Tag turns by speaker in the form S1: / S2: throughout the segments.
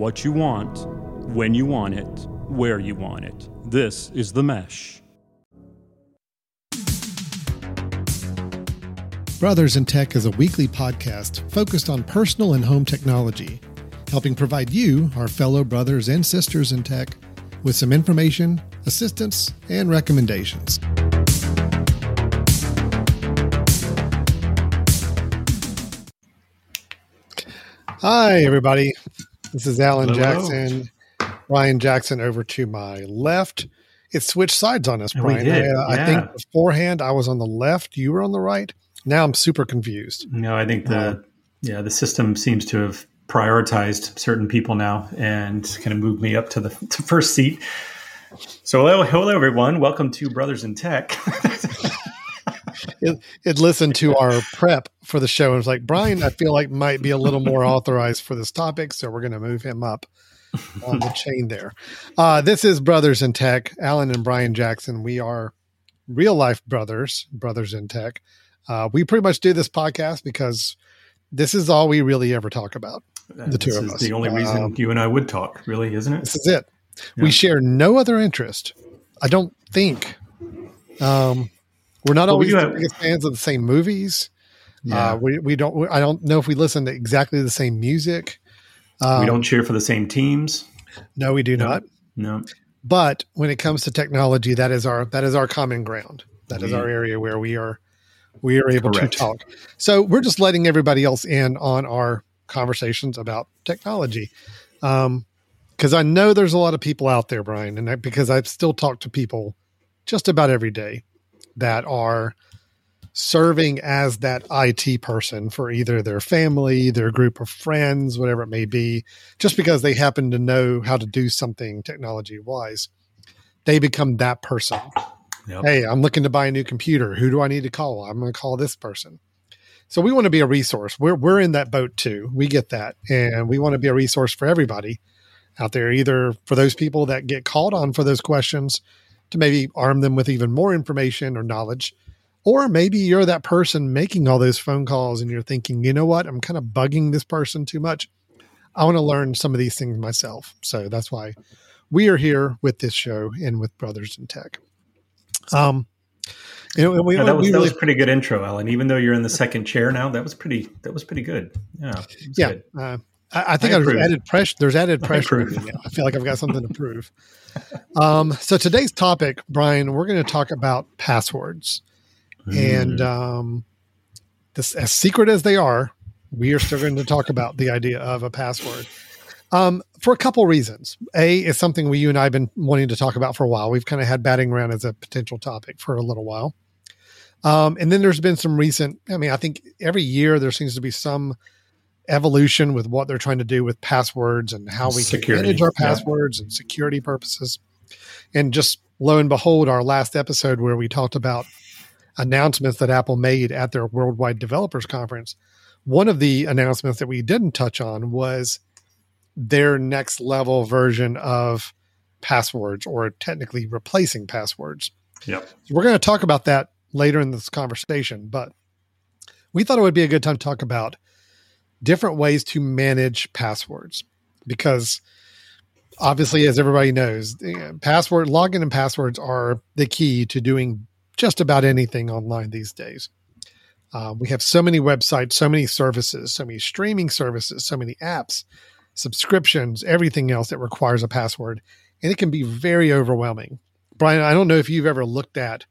S1: what you want, when you want it, where you want it. This is The Mesh.
S2: Brothers in Tech is a weekly podcast focused on personal and home technology, helping provide you, our fellow brothers and sisters in tech, with some information, assistance, and recommendations. Hi, everybody. This is Alan
S3: Hello.
S2: Jackson. Brian Jackson over to my left. It switched sides on us,
S3: Yeah,
S2: Brian. I, uh, I think beforehand I was on the left, you were on the right. Now I'm super confused.
S3: No, I think the yeah the system seems to have prioritized certain people now and kind of moved me up to the to first seat. So hello, hello everyone. Welcome to Brothers in Tech.
S2: It, it listened to our prep for the show and was like, Brian, I feel like might be a little more authorized for this topic, so we're going to move him up on the chain there. Uh, this is Brothers in Tech, Alan and Brian Jackson. We are real life brothers, brothers in tech. Uh, we pretty much do this podcast because this is all we really ever talk about. The two
S3: this
S2: of
S3: is
S2: us.
S3: The only reason
S2: Um,
S3: you and I would talk, really, isn't it?
S2: This is it.
S3: Yeah.
S2: We share no other interest. I don't think. Um, we're not always
S3: have-
S2: biggest fans of the same movies.
S3: Yeah.
S2: Uh, we we don't. I don't know if we listen to exactly the same music. Um,
S3: we don't cheer for the same teams.
S2: No, we do
S3: No.
S2: not.
S3: No.
S2: But when it comes to technology, that is our that is our common ground. That is
S3: We-
S2: our area where we are we are able
S3: Correct.
S2: to talk. So we're just letting everybody else in on our conversations about technology. Um, because I know there's a lot of people out there, Brian, and I, because I've still talked to people just about every day that are serving as that IT person for either their family, their group of friends, whatever it may be, just because they happen to know how to do something technology wise, they become that person.
S3: Yep.
S2: Hey, I'm looking to buy a new computer. Who do I need to call? I'm going to call this person. So we want to be a resource. We're we're in that boat too. We get that, and we want to be a resource for everybody out there. Either for those people that get called on for those questions, to maybe arm them with even more information or knowledge, or maybe you're that person making all those phone calls and you're thinking, you know what, I'm kind of bugging this person too much. I want to learn some of these things myself. So that's why we are here with this show and with Brothers in Tech. Um, you know, and we,
S3: that was
S2: we
S3: that
S2: really,
S3: was pretty good intro, Alan. Even though you're in the second chair now, that was pretty that was pretty good. Yeah. was
S2: yeah. Uh, I, I think
S3: I
S2: there's added pressure. There's added
S3: I
S2: pressure.
S3: approve.
S2: on me now. I feel like I've got something to prove. Um, so today's topic, Brian, we're going to talk about passwords, and
S3: Mm.
S2: um, this, as secret as they are, we are still going to talk about the idea of a password. Um, for a couple reasons. A is something we, you and I have been wanting to talk about for a while. We've kind of had batting around as a potential topic for a little while. Um, and then there's been some recent, I mean, I think every year there seems to be some evolution with what they're trying to do with passwords and how we
S3: Security,
S2: can manage our
S3: yeah.
S2: passwords and security purposes. And just lo and behold, our last episode where we talked about announcements that Apple made at their Worldwide Developers Conference, one of the announcements that we didn't touch on was their next level version of passwords or technically replacing passwords.
S3: Yep.
S2: So we're going to talk about that later in this conversation, but we thought it would be a good time to talk about different ways to manage passwords because obviously as everybody knows password login and passwords are the key to doing just about anything online these days. Uh, we have so many websites so many services so many streaming services so many apps subscriptions everything else that requires a password and it can be very overwhelming. Brian i don't know if you've ever looked at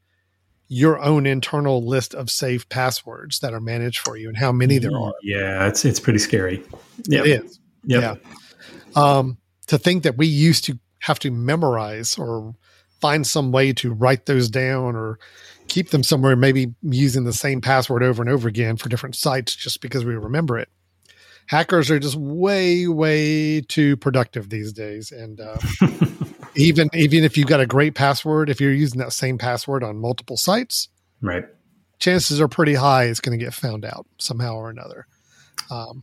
S2: your own internal list of safe passwords that are managed for you and how many there are
S3: Yeah, it's it's pretty scary. Yep.
S2: it is
S3: Yep.
S2: yeah. um, to think that we used to have to memorize or find some way to write those down or keep them somewhere, maybe using the same password over and over again for different sites just because we remember it. Hackers are just way, way too productive these days. And uh, even even if you've got a great password, if you're using that same password on multiple sites,
S3: Right.
S2: chances are pretty high it's going to get found out somehow or another. Um,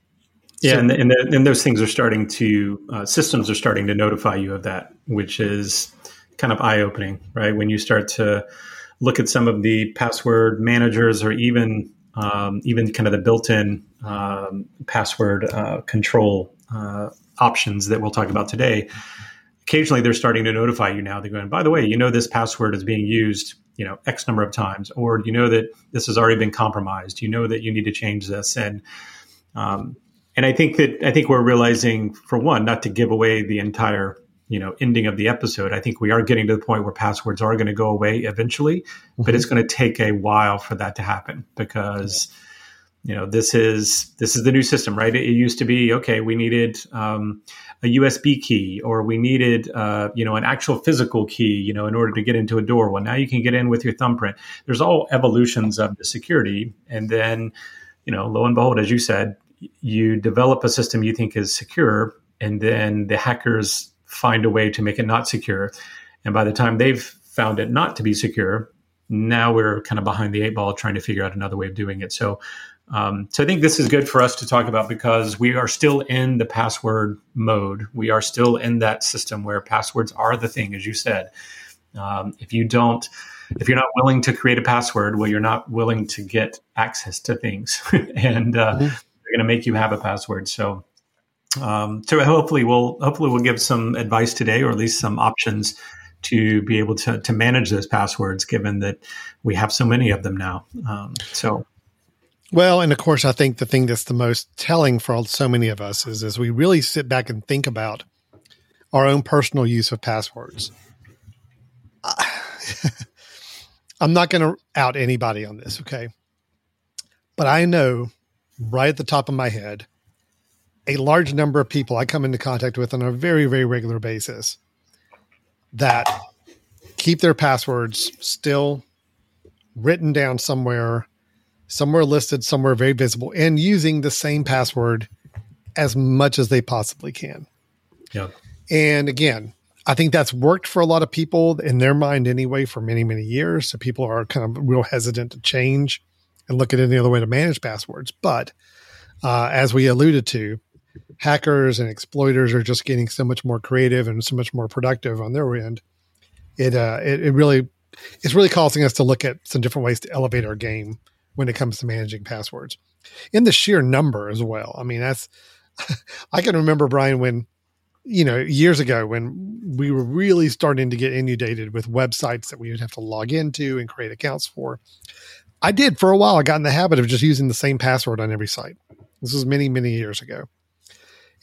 S3: Yeah,
S2: so-
S3: and, and, the, and those things are starting to uh, systems are starting to notify you of that, which is kind of eye opening, right? When you start to look at some of the password managers, or even um, even kind of the built in um, password uh, control uh, options that we'll talk about today, occasionally they're starting to notify you now. They're going, by the way, you know this password is being used, you know, X number of times, or you know that this has already been compromised. You know that you need to change this, and um, and I think that I think we're realizing, for one, not to give away the entire you know ending of the episode i think we are getting to the point where passwords are going to go away eventually mm-hmm. but it's going to take a while for that to happen because you know this is this is the new system right it, it used to be okay we needed um, a usb key or we needed uh, you know an actual physical key you know in order to get into a door well now you can get in with your thumbprint there's all evolutions of the security and then you know lo and behold as you said you develop a system you think is secure and then the hackers find a way to make it not secure. And by the time they've found it not to be secure, now we're kind of behind the eight ball trying to figure out another way of doing it. So, um, so I think this is good for us to talk about because we are still in the password mode. We are still in that system where passwords are the thing, as you said. Um, if you don't, if you're not willing to create a password, well, you're not willing to get access to things, and uh, mm-hmm. they're going to make you have a password. So um, so hopefully we'll hopefully we'll give some advice today, or at least some options to be able to to manage those passwords, given that we have so many of them now. Um, so.
S2: Well, and of course, I think the thing that's the most telling for so many of us is as we really sit back and think about our own personal use of passwords. I'm not going to out anybody on this, okay? But I know right at the top of my head a large number of people I come into contact with on a very, very regular basis that keep their passwords still written down somewhere, somewhere listed, somewhere very visible, and using the same password as much as they possibly can.
S3: Yeah.
S2: And again, I think that's worked for a lot of people in their mind anyway for many, many years. So people are kind of real hesitant to change and look at any other way to manage passwords. But uh, as we alluded to, hackers and exploiters are just getting so much more creative and so much more productive on their end. It uh, it, it really it's really causing us to look at some different ways to elevate our game when it comes to managing passwords, in the sheer number as well. I mean, that's I can remember Brian when you know years ago when we were really starting to get inundated with websites that we would have to log into and create accounts for. I did for a while. I got in the habit of just using the same password on every site. This was many, many years ago.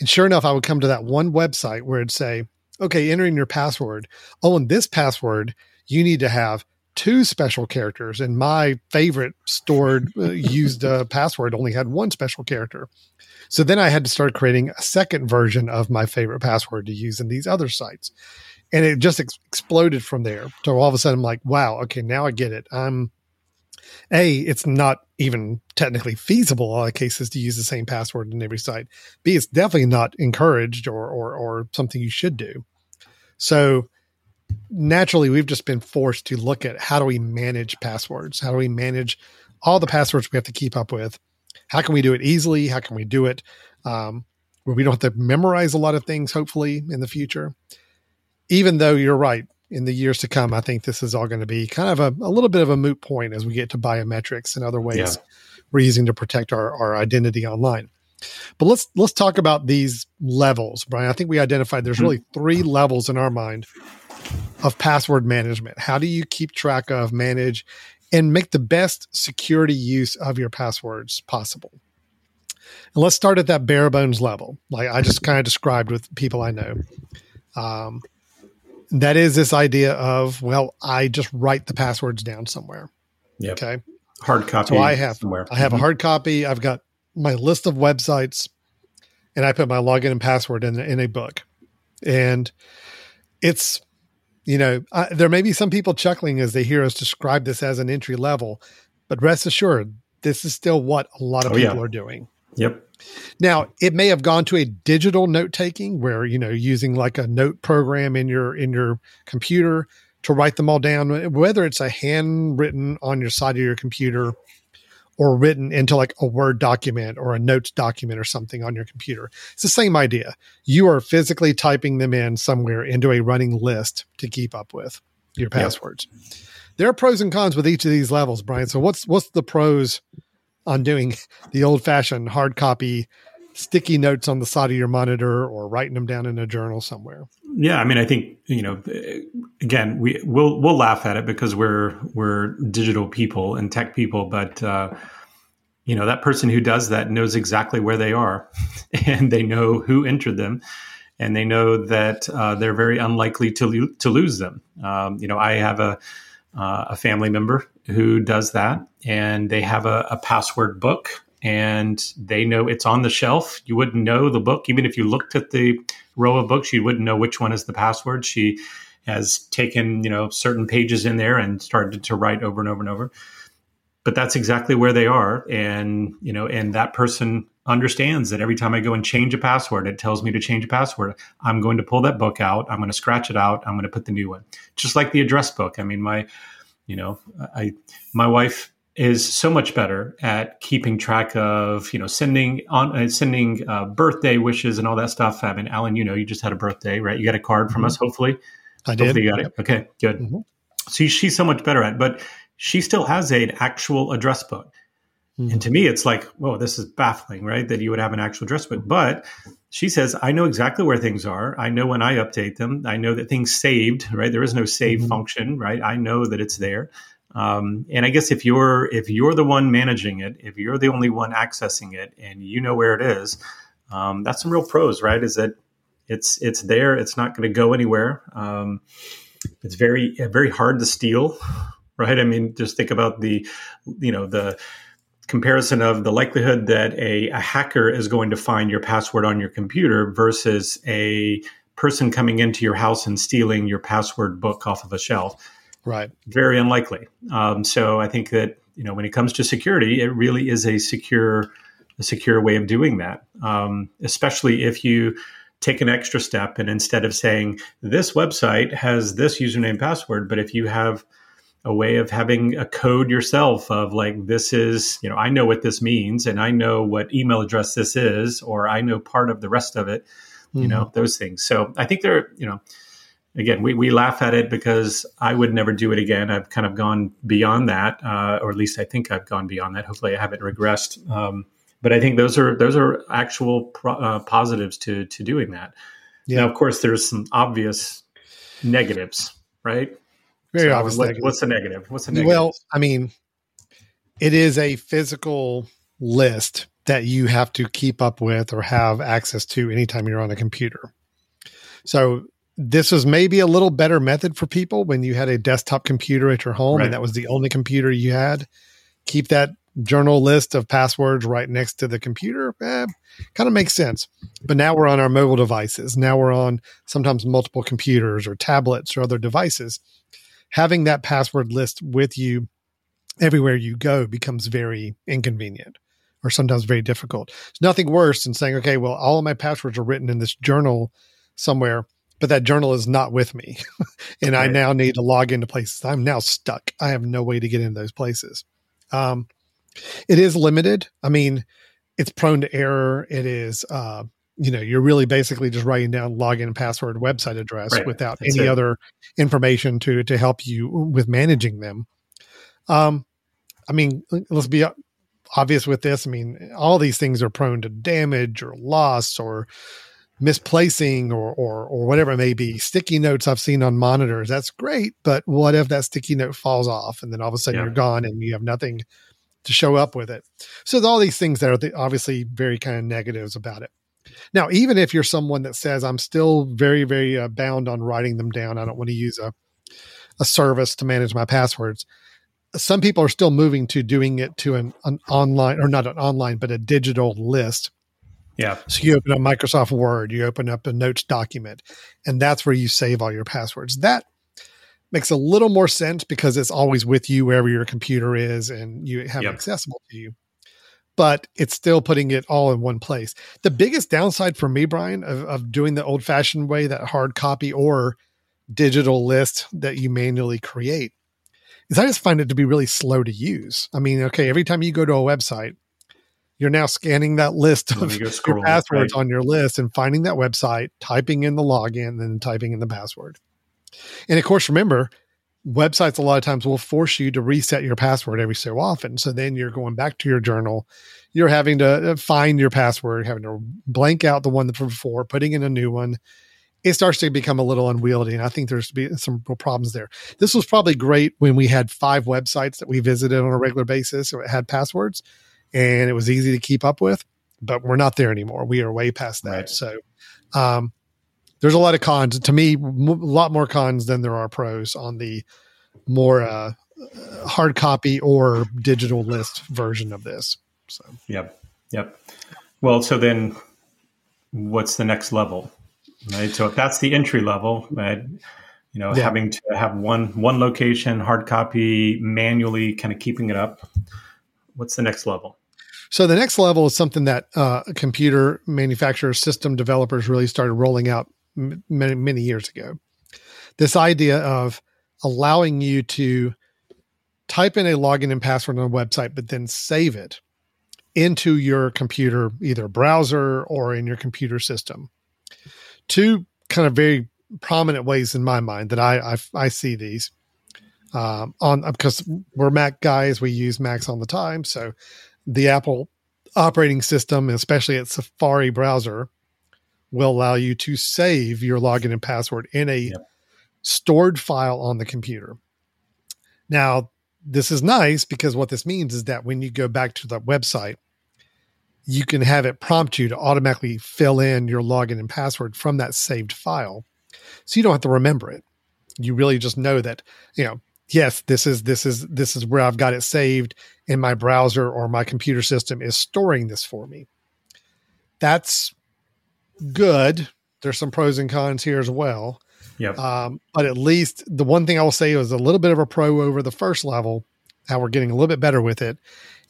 S2: And sure enough, I would come to that one website where it'd say, okay, entering your password. Oh, and this password, you need to have two special characters. And my favorite stored uh, used uh, password only had one special character. So then I had to start creating a second version of my favorite password to use in these other sites. And it just ex- exploded from there. So all of a sudden, I'm like, wow, okay, now I get it. I'm a, it's not even technically feasible in a lot of cases to use the same password in every site. B, it's definitely not encouraged or or, or something you should do. So naturally, we've just been forced to look at how do we manage passwords? How do we manage all the passwords we have to keep up with? How can we do it easily? How can we do it um, where we don't have to memorize a lot of things? Hopefully, in the future, even though you're right, in the years to come, I think this is all going to be kind of a, a little bit of a moot point as we get to biometrics and other ways yeah. we're using to protect our, our identity online. But let's let's talk about these levels, Brian. I think we identified there's mm-hmm. really three levels in our mind of password management. How do you keep track of, manage, and make the best security use of your passwords possible? And let's start at that bare bones level, like I just kind of described with people I know. Um, that is this idea of well i just write the passwords down somewhere
S3: Yeah. okay hard copy
S2: so i have somewhere. i have mm-hmm. a hard copy i've got my list of websites and i put my login and password in, in a book and it's you know I, there may be some people chuckling as they hear us describe this as an entry level but rest assured this is still what a lot of oh, people yeah. are doing
S3: yep
S2: now, it may have gone to a digital note taking where, you know, using like a note program in your in your computer to write them all down, whether it's a handwritten on your side of your computer or written into like a Word document or a notes document or something on your computer. It's the same idea. You are physically typing them in somewhere into a running list to keep up with your passwords. Yep. There are pros and cons with each of these levels, Brian. So what's what's the pros on doing the old fashioned hard copy sticky notes on the side of your monitor or writing them down in a journal somewhere.
S3: Yeah, I mean, I think you know, again, we we'll we'll laugh at it because we're we're digital people and tech people, but uh, you know, that person who does that knows exactly where they are, and they know who entered them, and they know that uh, they're very unlikely to lo- to lose them. Um, you know, I have a uh, a family member who does that, and they have a, a password book and they know it's on the shelf. You wouldn't know the book, even if you looked at the row of books, you wouldn't know which one is the password. She has taken, you know, certain pages in there and started to write over and over and over. But that's exactly where they are. And, you know, and that person understands that every time I go and change a password, it tells me to change a password. I'm going to pull that book out. I'm going to scratch it out. I'm going to put the new one. Just like the address book. I mean, my, you know, I, my wife is so much better at keeping track of you know sending on uh, sending uh, birthday wishes and all that stuff. I mean, Alan, you know, you just had a birthday, right? You got a card from mm-hmm. us, hopefully.
S2: I did.
S3: Hopefully you got it. Okay, good. Mm-hmm. So she's so much better at, it, but she still has an actual address book. Mm-hmm. And to me, it's like, whoa, this is baffling, right? That you would have an actual address book. But she says, I know exactly where things are. I know when I update them. I know that things saved, right? There is no save mm-hmm. function, right? I know that it's there. Um, and I guess if you're if you're the one managing it, if you're the only one accessing it, and you know where it is, um, that's some real pros, right? Is that it's it's there, it's not going to go anywhere. Um, it's very very hard to steal, right? I mean, just think about the you know the comparison of the likelihood that a, a hacker is going to find your password on your computer versus a person coming into your house and stealing your password book off of a shelf
S2: Right.
S3: Very unlikely. Um, so I think that you know when it comes to security, it really is a secure a secure way of doing that. Um, especially if you take an extra step and instead of saying this website has this username password, but if you have a way of having a code yourself of like this is you know I know what this means and I know what email address this is or I know part of the rest of it, mm-hmm. you know those things. So I think there you know again, we, we laugh at it because I would never do it again. I've kind of gone beyond that, uh, or at least I think I've gone beyond that. Hopefully, I haven't regressed. Um, but I think those are those are actual pro- uh, positives to to doing that. Yeah. Now, of course, there's some obvious negatives, right?
S2: Very so obvious.
S3: What, what's the negative? What's the negative?
S2: Well, I mean, it is a physical list that you have to keep up with or have access to anytime you're on a computer. So this was maybe a little better method for people when you had a desktop computer at your home right. and that was the only computer you had. Keep that journal list of passwords right next to the computer. Eh, kind of makes sense. But now we're on our mobile devices. Now we're on sometimes multiple computers or tablets or other devices. Having that password list with you everywhere you go becomes very inconvenient or sometimes very difficult. It's nothing worse than saying, okay, well, all of my passwords are written in this journal somewhere but that journal is not with me. and right. I now need to log into places. I'm now stuck. I have no way to get into those places. Um, it is limited. I mean, it's prone to error. It is, uh, you know, you're really basically just writing down login password website address right. without That's any it. other information to to help you with managing them. Um, I mean, let's be obvious with this. I mean, all these things are prone to damage or loss or misplacing or, or or whatever it may be. Sticky notes i've seen on monitors that's great but what if that sticky note falls off and then all of a sudden yeah. you're gone and you have nothing to show up with it? So all these things that are obviously very kind of negatives about it. Now even if you're someone that says i'm still very very uh, bound on writing them down i don't want to use a a service to manage my passwords some people are still moving to doing it to an, an online or not an online but a digital list
S3: yeah.
S2: So you open up Microsoft Word, you open up a notes document, and that's where you save all your passwords. That makes a little more sense because it's always with you wherever your computer is and you have yep. it accessible to you. But it's still putting it all in one place. The biggest downside for me, Brian, of, of doing the old fashioned way, that hard copy or digital list that you manually create, is I just find it to be really slow to use. I mean, okay, every time you go to a website, you're now scanning that list of your passwords right. on your list and finding that website, typing in the login, and then typing in the password. And of course, remember, websites a lot of times will force you to reset your password every so often. So then you're going back to your journal, you're having to uh, find your password, having to blank out the one from before, putting in a new one. It starts to become a little unwieldy, and I think there's to be some real problems there. This was probably great when we had five websites that we visited on a regular basis, so it had passwords, and it was easy to keep up with. But we're not there anymore. We are way past that. Right. So, um, there's a lot of cons to me, a lot more cons than there are pros on the more uh, hard copy or digital list version of this. So,
S3: yep, yep. Well, so then, what's the next level? Right. So if that's the entry level, right, you know, yeah. having to have one one location, hard copy, manually, kind of keeping it up. What's the next level?
S2: So the next level is something that uh, computer manufacturers, system developers really started rolling out many, many years ago. This idea of allowing you to type in a login and password on a website, but then save it into your computer, either browser or in your computer system. Two kind of very prominent ways in my mind that I I, I see these um, on because we're Mac guys, we use Macs all the time, so the Apple operating system, especially its Safari browser, will allow you to save your login and password in a yep. stored file on the computer. Now, this is nice because what this means is that when you go back to the website, you can have it prompt you to automatically fill in your login and password from that saved file. So you don't have to remember it. You really just know that, you know, yes, this is this is this is where I've got it saved in my browser or my computer system is storing this for me. That's good. There's some pros and cons here as well.
S3: Yep.
S2: Um, but at least the one thing I will say was a little bit of a pro over the first level. How we're getting a little bit better with it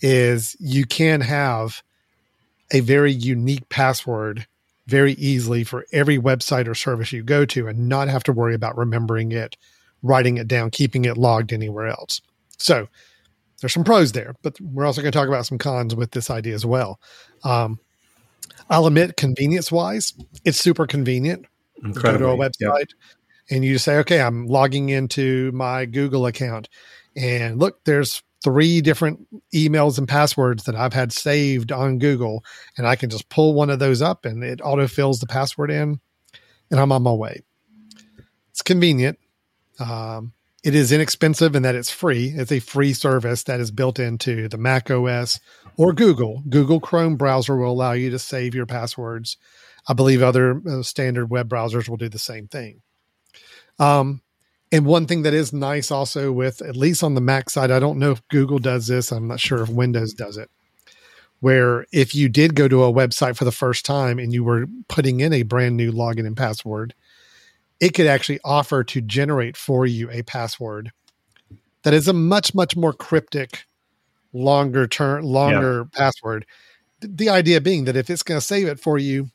S2: is you can have a very unique password very easily for every website or service you go to and not have to worry about remembering it, writing it down, keeping it logged anywhere else. So there's some pros there, but we're also going to talk about some cons with this idea as well. Um, I'll admit, convenience wise, it's super convenient. Incredibly. Go to a website yep. and you say, okay, I'm logging into my Google account. And look, there's three different emails and passwords that I've had saved on Google. And I can just pull one of those up and it auto fills the password in and I'm on my way. It's convenient. Um, it is inexpensive in that it's free. It's a free service that is built into the Mac OS or Google. Google Chrome browser will allow you to save your passwords. I believe other uh, standard web browsers will do the same thing. Um, and one thing that is nice also with, at least on the Mac side, I don't know if Google does this. I'm not sure if Windows does it. Where if you did go to a website for the first time and you were putting in a brand new login and password, it could actually offer to generate for you a password that is a much, much more cryptic longer term, longer yeah. password. The idea being that if it's going to save it for you,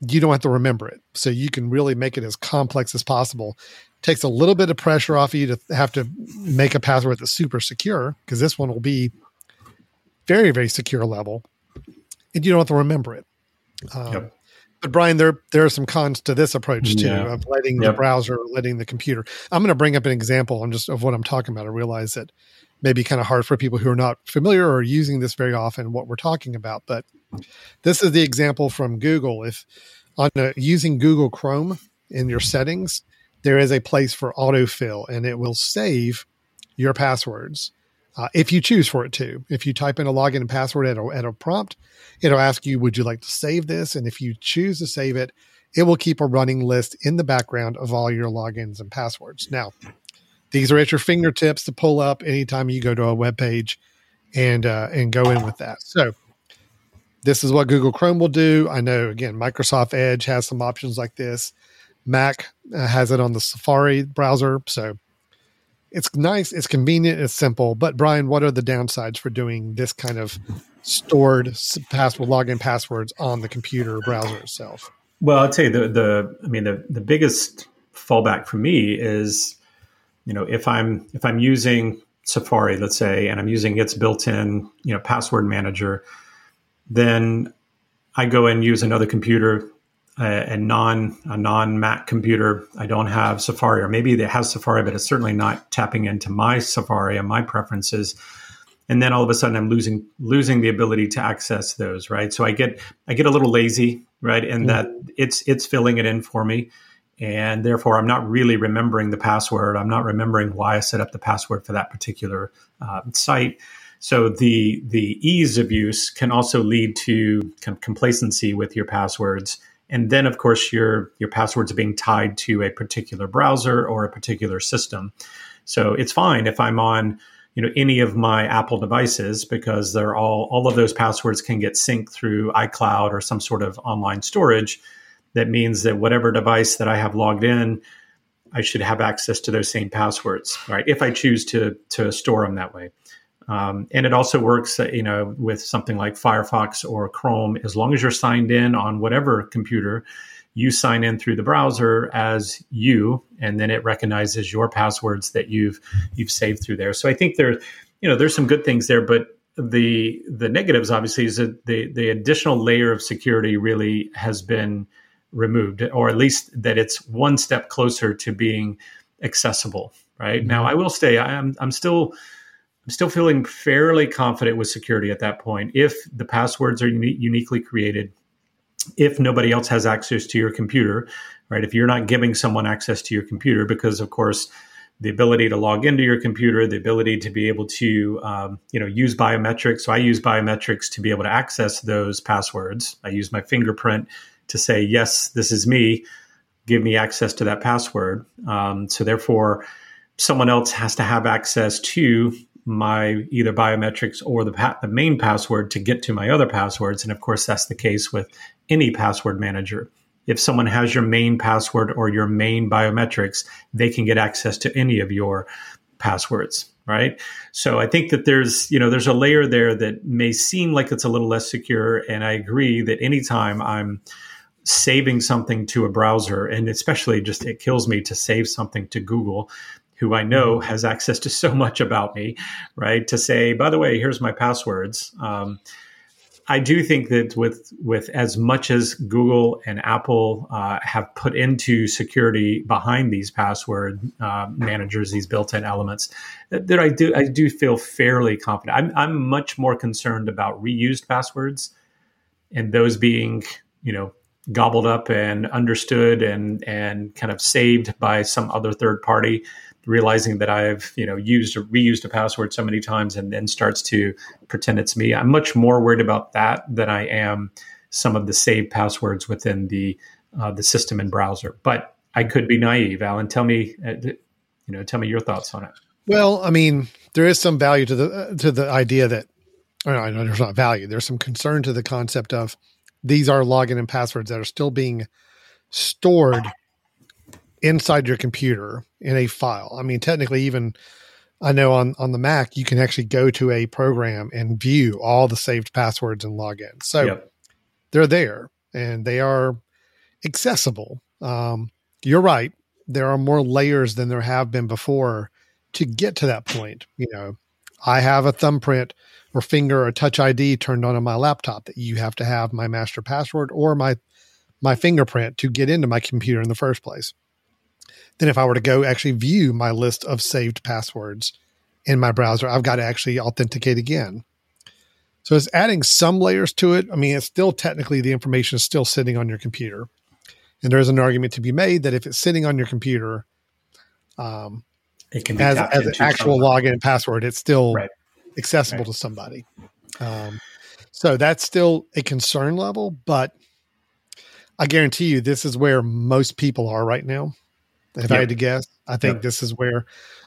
S2: you don't have to remember it. So you can really make it as complex as possible. Takes a little bit of pressure off of you to have to make a password that's super secure because this one will be very, very secure level and you don't have to remember it. Um, yep. But Brian, there there are some cons to this approach too yeah. of letting yep. the browser, letting the computer. I'm going to bring up an example. I'm just of what I'm talking about. I realize that maybe kind of hard for people who are not familiar or using this very often what we're talking about. But this is the example from Google. If on a, using Google Chrome in your settings, there is a place for autofill and it will save your passwords uh, if you choose for it to. If you type in a login and password at a, at a prompt, it'll ask you, Would you like to save this? And if you choose to save it, it will keep a running list in the background of all your logins and passwords. Now, these are at your fingertips to pull up anytime you go to a web page and uh, and go in with that. So this is what Google Chrome will do. I know again, Microsoft Edge has some options like this. Mac uh, has it on the Safari browser, so it's nice, it's convenient, it's simple. But Brian, what are the downsides for doing this kind of stored password login passwords on the computer browser itself?
S3: Well, I'd say the the I mean the the biggest fallback for me is you know if i'm if i'm using safari let's say and i'm using its built-in you know password manager then i go and use another computer a, a non a non Mac computer. I don't have Safari, or maybe it has Safari, but it's certainly not tapping into my Safari and my preferences. And then all of a sudden, I'm losing losing the ability to access those. Right, so I get I get a little lazy, right, and mm-hmm. that it's it's filling it in for me and therefore I'm not really remembering the password. I'm not remembering why I set up the password for that particular uh, site. So the the ease of use can also lead to kind of complacency with your passwords, and then of course your your passwords are being tied to a particular browser or a particular system. So it's fine if I'm on you know any of my Apple devices because they're all all of those passwords can get synced through iCloud or some sort of online storage that means that whatever device that I have logged in, I should have access to those same passwords, right? If I choose to to store them that way. Um, and it also works, uh, you know, with something like Firefox or Chrome. As long as you're signed in on whatever computer, you sign in through the browser as you, and then it recognizes your passwords that you've you've saved through there. So I think there, you know, there's some good things there, but the the negatives obviously is that the the additional layer of security really has been removed, or at least that it's one step closer to being accessible. Right mm-hmm. now, I will say I'm I'm still I'm still feeling fairly confident with security at that point. If the passwords are uni- uniquely created, if nobody else has access to your computer, right? If you're not giving someone access to your computer, because of course the ability to log into your computer, the ability to be able to, um, you know, use biometrics. So I use biometrics to be able to access those passwords. I use my fingerprint to say, yes, this is me, give me access to that password. Um, so therefore, someone else has to have access to my either biometrics or the, pa- the main password to get to my other passwords. And of course, that's the case with any password manager. If someone has your main password or your main biometrics, they can get access to any of your passwords right so i think that there's you know there's a layer there that may seem like it's a little less secure and i agree that anytime i'm saving something to a browser, and especially just it kills me to save something to Google, who I know has access to so much about me, right? To say, by the way, here's my passwords. Um, I do think that with with as much as Google and Apple uh, have put into security behind these password uh, managers, these built-in elements, that, that, I do I do feel fairly confident. I'm I'm much more concerned about reused passwords and those being you know gobbled up and understood and and kind of saved by some other third party realizing that I've you know used or reused a password so many times and then starts to pretend it's me. I'm much more worried about that than I am some of the saved passwords within the uh, the system and browser. But I could be naive. Alan, tell me uh, you know tell me your thoughts on it.
S2: Well, I mean, there is some value to the uh, to the idea that or no, I know there's not value. There's some concern to the concept of these are login and passwords that are still being stored inside your computer in a file. I mean, technically, even I know on on the Mac, you can actually go to a program and view all the saved passwords and login. So yep. they're there and they are accessible. Um, you're right. There are more layers than there have been before to get to that point. You know, I have a thumbprint or finger or touch ID turned on on my laptop that you have to have my master password or my my fingerprint to get into my computer in the first place. Then if I were to go actually view my list of saved passwords in my browser, I've got to actually authenticate again. So it's adding some layers to it. I mean, it's still technically the information is still sitting on your computer. And there is an argument to be made that if it's sitting on your computer, um, it can be as, as an actual login and password, it's still right accessible right. to somebody. Um, so that's still a concern level, but I guarantee you this is where most people are right now. If yep. I had to guess, I think yep. this is where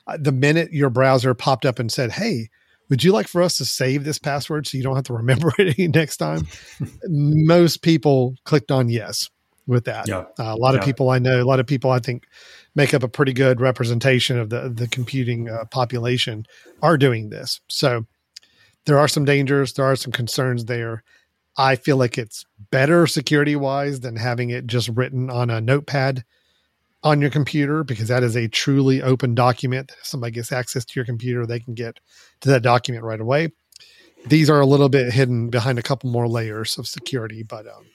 S2: uh, the minute your browser popped up and said, Hey, would you like for us to save this password so you don't have to remember it next time? most people clicked on yes with that. Uh, a lot of people I know, a lot of people I think make up a pretty good representation of the the computing uh, population are doing this. So there are some dangers, there are some concerns there. I feel like it's better security wise than having it just written on a notepad on your computer because that is a truly open document. If somebody gets access to your computer, they can get to that document right away. These are a little bit hidden behind a couple more layers of security, but um,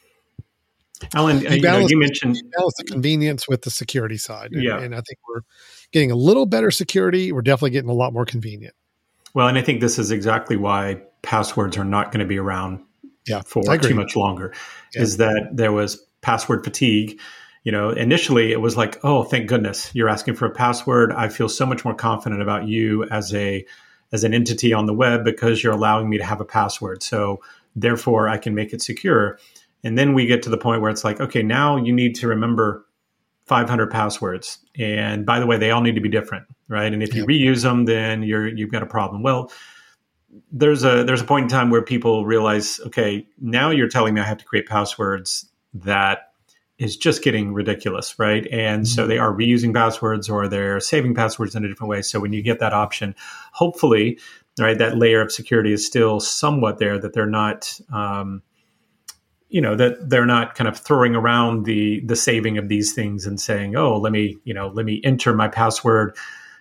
S3: Alan, you, you, know, you mentioned
S2: you balance the convenience with the security side. And,
S3: yeah.
S2: and I think we're getting a little better security. We're definitely getting a lot more convenient.
S3: Well, and I think this is exactly why passwords are not going to be around
S2: yeah,
S3: for too much longer. Yeah. Is that there was password fatigue. You know, initially it was like, oh, thank goodness you're asking for a password. I feel so much more confident about you as a as an entity on the web because you're allowing me to have a password. So therefore I can make it secure. And then we get to the point where it's like, okay, now you need to remember 500 passwords. And by the way, they all need to be different, right? And if you reuse them, then you're you've got a problem. Well, there's a there's a point in time where people realize, okay, now you're telling me I have to create passwords that is just getting ridiculous, right? And mm-hmm. so they are reusing passwords or they're saving passwords in a different way. So when you get that option, hopefully, right, that layer of security is still somewhat there. That they're not, um, you know, that they're not kind of throwing around the the saving of these things and saying, oh, let me, you know, let me enter my password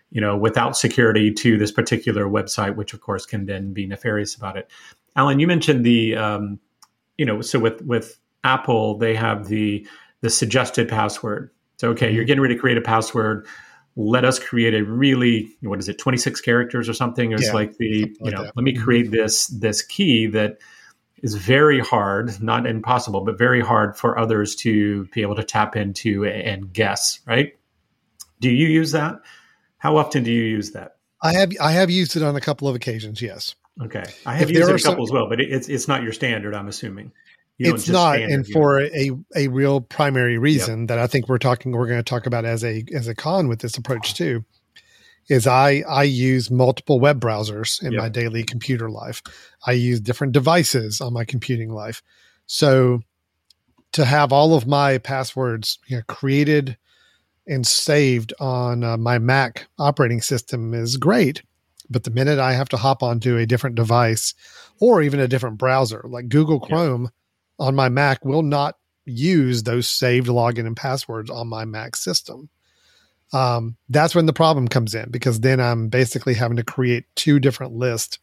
S3: you know, without security to this particular website, which of course can then be nefarious about it. Alan, you mentioned the, um, you know, so with with Apple, they have the the suggested password. So okay, you're getting ready to create a password. Let us create a really what is it, 26 characters or something? It's yeah, like the you know, like let me mm-hmm. create this this key that is very hard, not impossible, but very hard for others to be able to tap into and guess. Right? Do you use that? How often do you use that?
S2: I have I have used it on a couple of occasions. Yes.
S3: Okay, I have if used it a couple some, as well, but it, it's it's not your standard. I'm assuming.
S2: You it's not, and for a a real primary reason yep. that I think we're talking we're going to talk about as a as a con with this approach too, is I I use multiple web browsers in yep. my daily computer life. I use different devices on my computing life, so to have all of my passwords you know, created and saved on uh, my Mac operating system is great. But the minute I have to hop onto a different device or even a different browser, like Google Chrome yeah. On my Mac, will not use those saved login and passwords on my Mac system. Um, that's when the problem comes in because then I'm basically having to create two different lists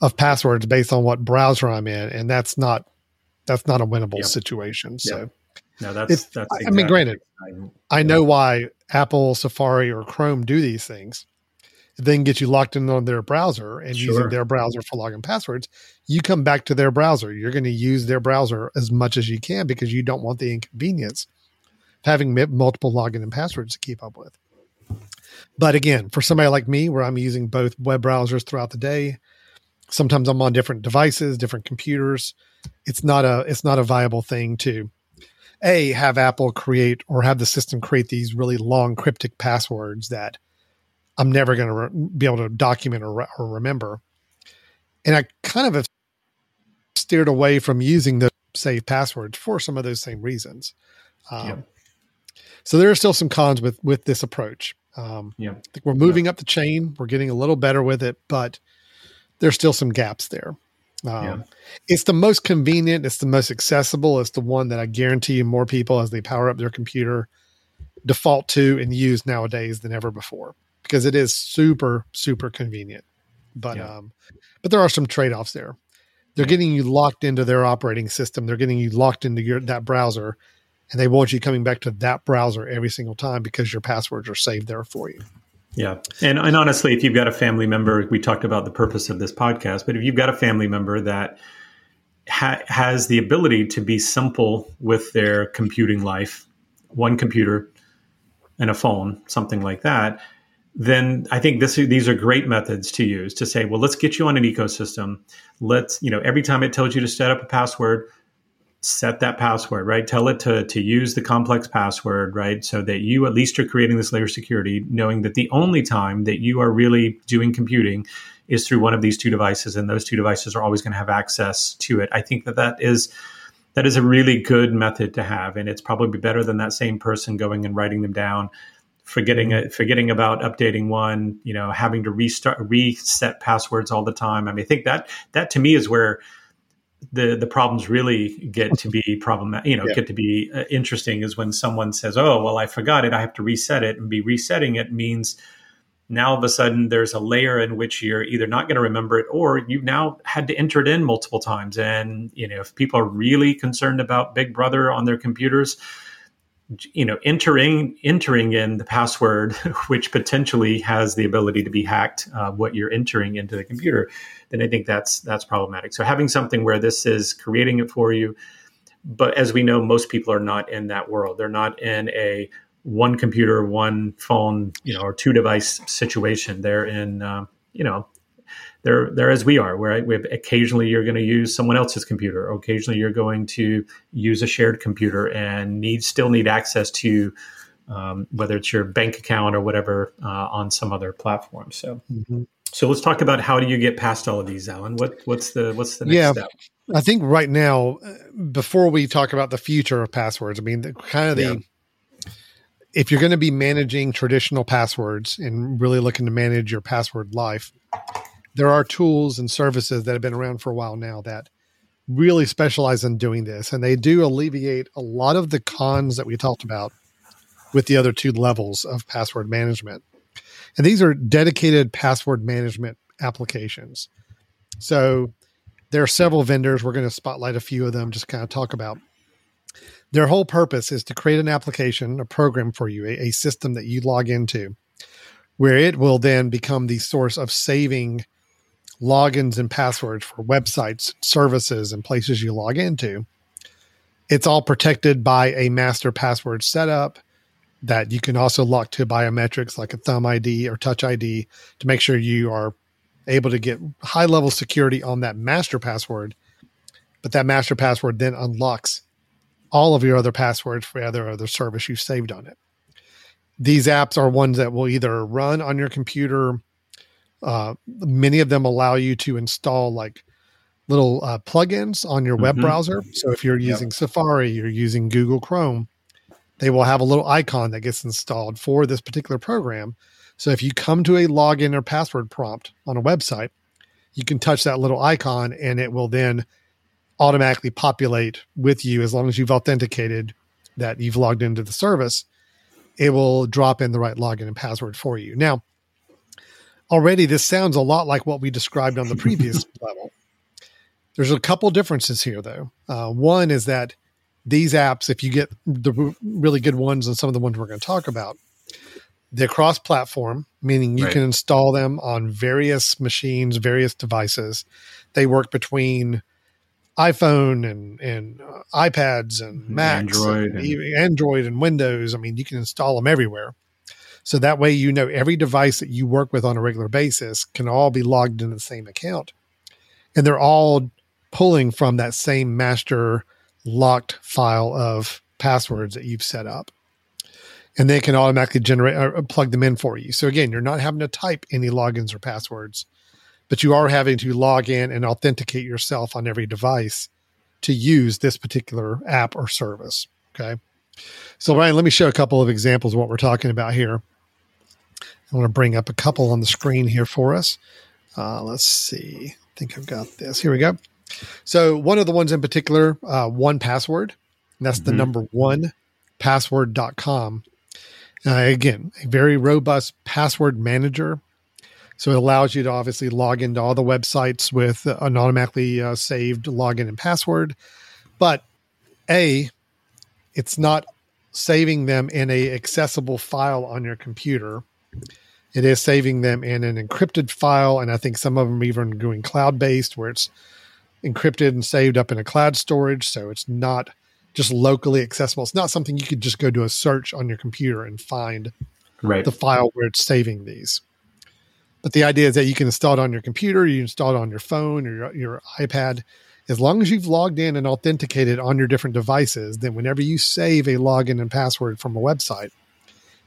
S2: of passwords based on what browser I'm in, and that's not that's not a winnable yep. situation. So. Yep.
S3: No, that's it's, that's.
S2: Exactly I mean, granted, I know why Apple, Safari, or Chrome do these things. Then get you locked in on their browser and sure. using their browser for login passwords. You come back to their browser. You're going to use their browser as much as you can because you don't want the inconvenience of having multiple login and passwords to keep up with. But again, for somebody like me, where I'm using both web browsers throughout the day, sometimes I'm on different devices, different computers. It's not a it's not a viable thing to a have Apple create or have the system create these really long cryptic passwords that I'm never going to re- be able to document or, re- or remember. And I kind of have steered away from using the save passwords for some of those same reasons. Um, yep. So there are still some cons with with this approach. Um, yeah, I think we're moving up the chain. We're getting a little better with it, but there's still some gaps there. Um, yeah. It's the most convenient. It's the most accessible. It's the one that I guarantee you more people, as they power up their computer, default to and use nowadays than ever before because it is super super convenient. But yeah. um, but there are some trade offs there. They're getting you locked into their operating system. They're getting you locked into your that browser, and they want you coming back to that browser every single time because your passwords are saved there for you.
S3: Yeah. And, and honestly, if you've got a family member, we talked about the purpose of this podcast, but if you've got a family member that ha- has the ability to be simple with their computing life, one computer and a phone, something like that, then I think this these are great methods to use to say, well, let's get you on an ecosystem. Let's, you know, every time it tells you to set up a password, set that password, right? Tell it to, to use the complex password, right? So that you at least are creating this layer of security, knowing that the only time that you are really doing computing is through one of these two devices, and those two devices are always going to have access to it. I think that that is that is a really good method to have, and it's probably better than that same person going and writing them down, forgetting it, forgetting about updating one, you know, having to restart reset passwords all the time. I mean, I think that that to me is where the the problems really get to be problematic you know yeah. get to be uh, interesting is when someone says oh well i forgot it i have to reset it and be resetting it means now all of a sudden there's a layer in which you're either not going to remember it or you've now had to enter it in multiple times. And, you know, if people are really concerned about Big Brother on their computers, you know entering entering in the password which potentially has the ability to be hacked uh, what you're entering into the computer then i think that's that's problematic. So having something where this is creating it for you but as we know most people are not in that world. They're not in a one computer one phone you know or two device situation. They're in uh, you know they're they're as we are where we occasionally you're going to use someone else's computer occasionally you're going to use a shared computer and need still need access to um, whether it's your bank account or whatever uh, on some other platform so mm-hmm. so let's talk about how do you get past all of these alan what what's the what's the next
S2: yeah.
S3: step
S2: I think right now, uh, before we talk about the future of passwords, I mean, the, kind of the yeah. if you're going to be managing traditional passwords and really looking to manage your password life, there are tools and services that have been around for a while now that really specialize in doing this. And they do alleviate a lot of the cons that we talked about with the other two levels of password management. And these are dedicated password management applications. So there are several vendors. We're going to spotlight a few of them, just kind of talk about. Their whole purpose is to create an application, a program for you, a, a system that you log into, where it will then become the source of saving logins and passwords for websites, services, and places you log into. It's all protected by a master password setup that you can also lock to biometrics like a thumb ID or touch ID to make sure you are able to get high level security on that master password. But that master password then unlocks all of your other passwords for other other service you saved on it. These apps are ones that will either run on your computer uh, many of them allow you to install like little uh, plugins on your web mm-hmm. browser. So if you're using yep. Safari, you're using Google Chrome, they will have a little icon that gets installed for this particular program. So if you come to a login or password prompt on a website, you can touch that little icon and it will then automatically populate with you as long as you've authenticated that you've logged into the service. It will drop in the right login and password for you. Now, already this sounds a lot like what we described on the previous level. There's a couple differences here, though. Uh, one is that these apps, if you get the really good ones and some of the ones we're going to talk about, they're cross platform, meaning you right. can install them on various machines, various devices. They work between iPhone and, and uh, iPads and Macs, Android and, and Android and Windows. I mean, you can install them everywhere. So that way, you know, every device that you work with on a regular basis can all be logged into the same account. And they're all pulling from that same master locked file of passwords that you've set up. And they can automatically generate or uh, plug them in for you. So again, you're not having to type any logins or passwords, but you are having to log in and authenticate yourself on every device to use this particular app or service. Okay. So Ryan, let me show a couple of examples of what we're talking about here. I want to bring up a couple on the screen here for us. Uh, let's see. I think I've got this. Here we go. So one of the ones in particular, uh, 1Password. that's mm-hmm. the number one password.com. Uh, again, a very robust password manager. So it allows you to obviously log into all the websites with an automatically uh, saved login and password. But A, it's not saving them in a accessible file on your computer. It is saving them in an encrypted file, and I think some of them even going cloud based, where it's encrypted and saved up in a cloud storage, so it's not just locally accessible. It's not something you could just go do a search on your computer and find right. the file where it's saving these. But the idea is that you can install it on your computer, you install it on your phone or your, your iPad. As long as you've logged in and authenticated on your different devices, then whenever you save a login and password from a website,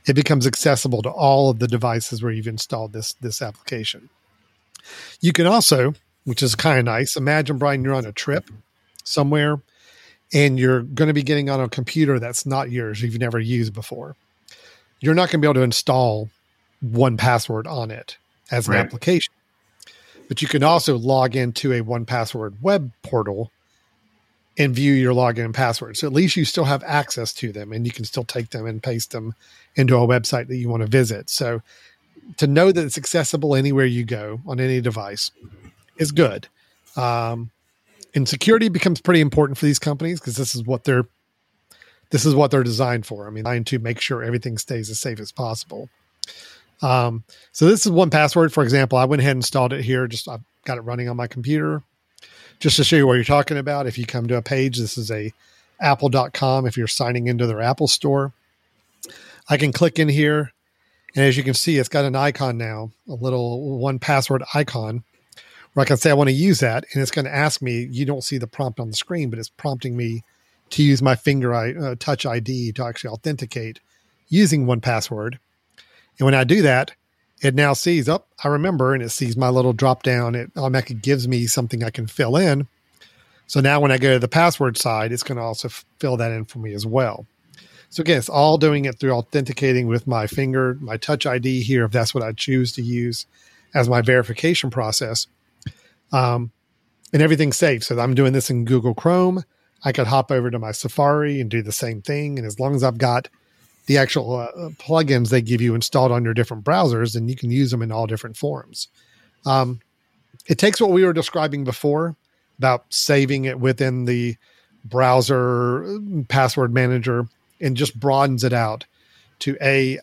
S2: it becomes accessible to all of the devices where you've installed this this application. You can also, which is kind of nice, imagine Brian, you're on a trip somewhere and you're going to be getting on a computer that's not yours, you've never used before. You're not going to be able to install 1Password on it as an right. application. But you can also log into a 1Password web portal and view your login and password. So at least you still have access to them and you can still take them and paste them into a website that you want to visit. So to know that it's accessible anywhere you go on any device is good. Um, and security becomes pretty important for these companies because this is what they're this is what they're designed for. I mean, trying to make sure everything stays as safe as possible. Um, so this is 1Password, for example. I went ahead and installed it here. Just I've got it running on my computer. Just to show you what you're talking about. If you come to a page, this is a apple.com if you're signing into their Apple store. I can click in here, and as you can see, it's got an icon now, a little 1Password icon, where I can say I want to use that, and it's going to ask me. You don't see the prompt on the screen, but it's prompting me to use my finger uh, touch ID to actually authenticate using 1Password. And when I do that, it now sees, oh, I remember, and it sees my little drop down. It automatically gives me something I can fill in. So now when I go to the password side, it's going to also fill that in for me as well. So again, it's all doing it through authenticating with my finger, my touch ID here, if that's what I choose to use as my verification process. Um, and everything's safe. So I'm doing this in Google Chrome. I could hop over to my Safari and do the same thing. And as long as I've got the actual uh, plugins they give you installed on your different browsers, and you can use them in all different forms. Um, it takes what we were describing before about saving it within the browser uh, password manager and just broadens it out to a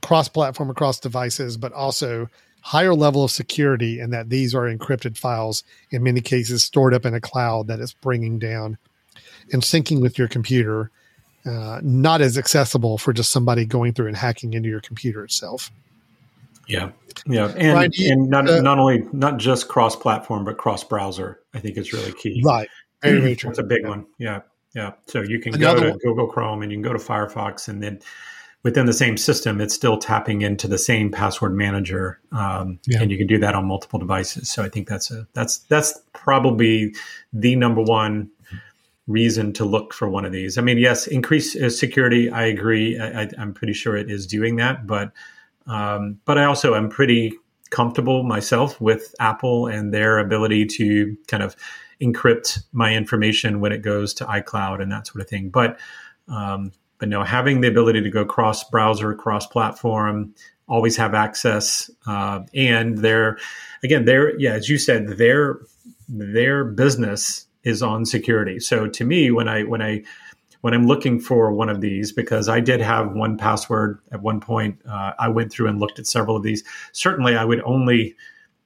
S2: cross platform across devices, but also higher level of security and that these are encrypted files in many cases stored up in a cloud that is bringing down and syncing with your computer uh, not as accessible for just somebody going through and hacking into your computer itself.
S3: Yeah, yeah, and right, and not uh, not only not just cross platform but cross browser. I think is really key.
S2: Right,
S3: very very true. That's a big yeah. one. Yeah, yeah. So you can Another go to one. Google Chrome and you can go to Firefox, and then within the same system, it's still tapping into the same password manager, um, yeah. and you can do that on multiple devices. So I think that's a that's that's probably the number one reason to look for one of these. I mean, yes, increase uh, security. I agree. I, am pretty sure it is doing that, but um, but I also am pretty comfortable myself with Apple and their ability to kind of encrypt my information when it goes to iCloud and that sort of thing. But um, but no, having the ability to go cross browser, cross platform, always have access, uh, and their again, their yeah, as you said, their their business is on security. So to me, when I when I when I'm looking for one of these, because I did have 1Password at one point, uh, I went through and looked at several of these. Certainly, I would only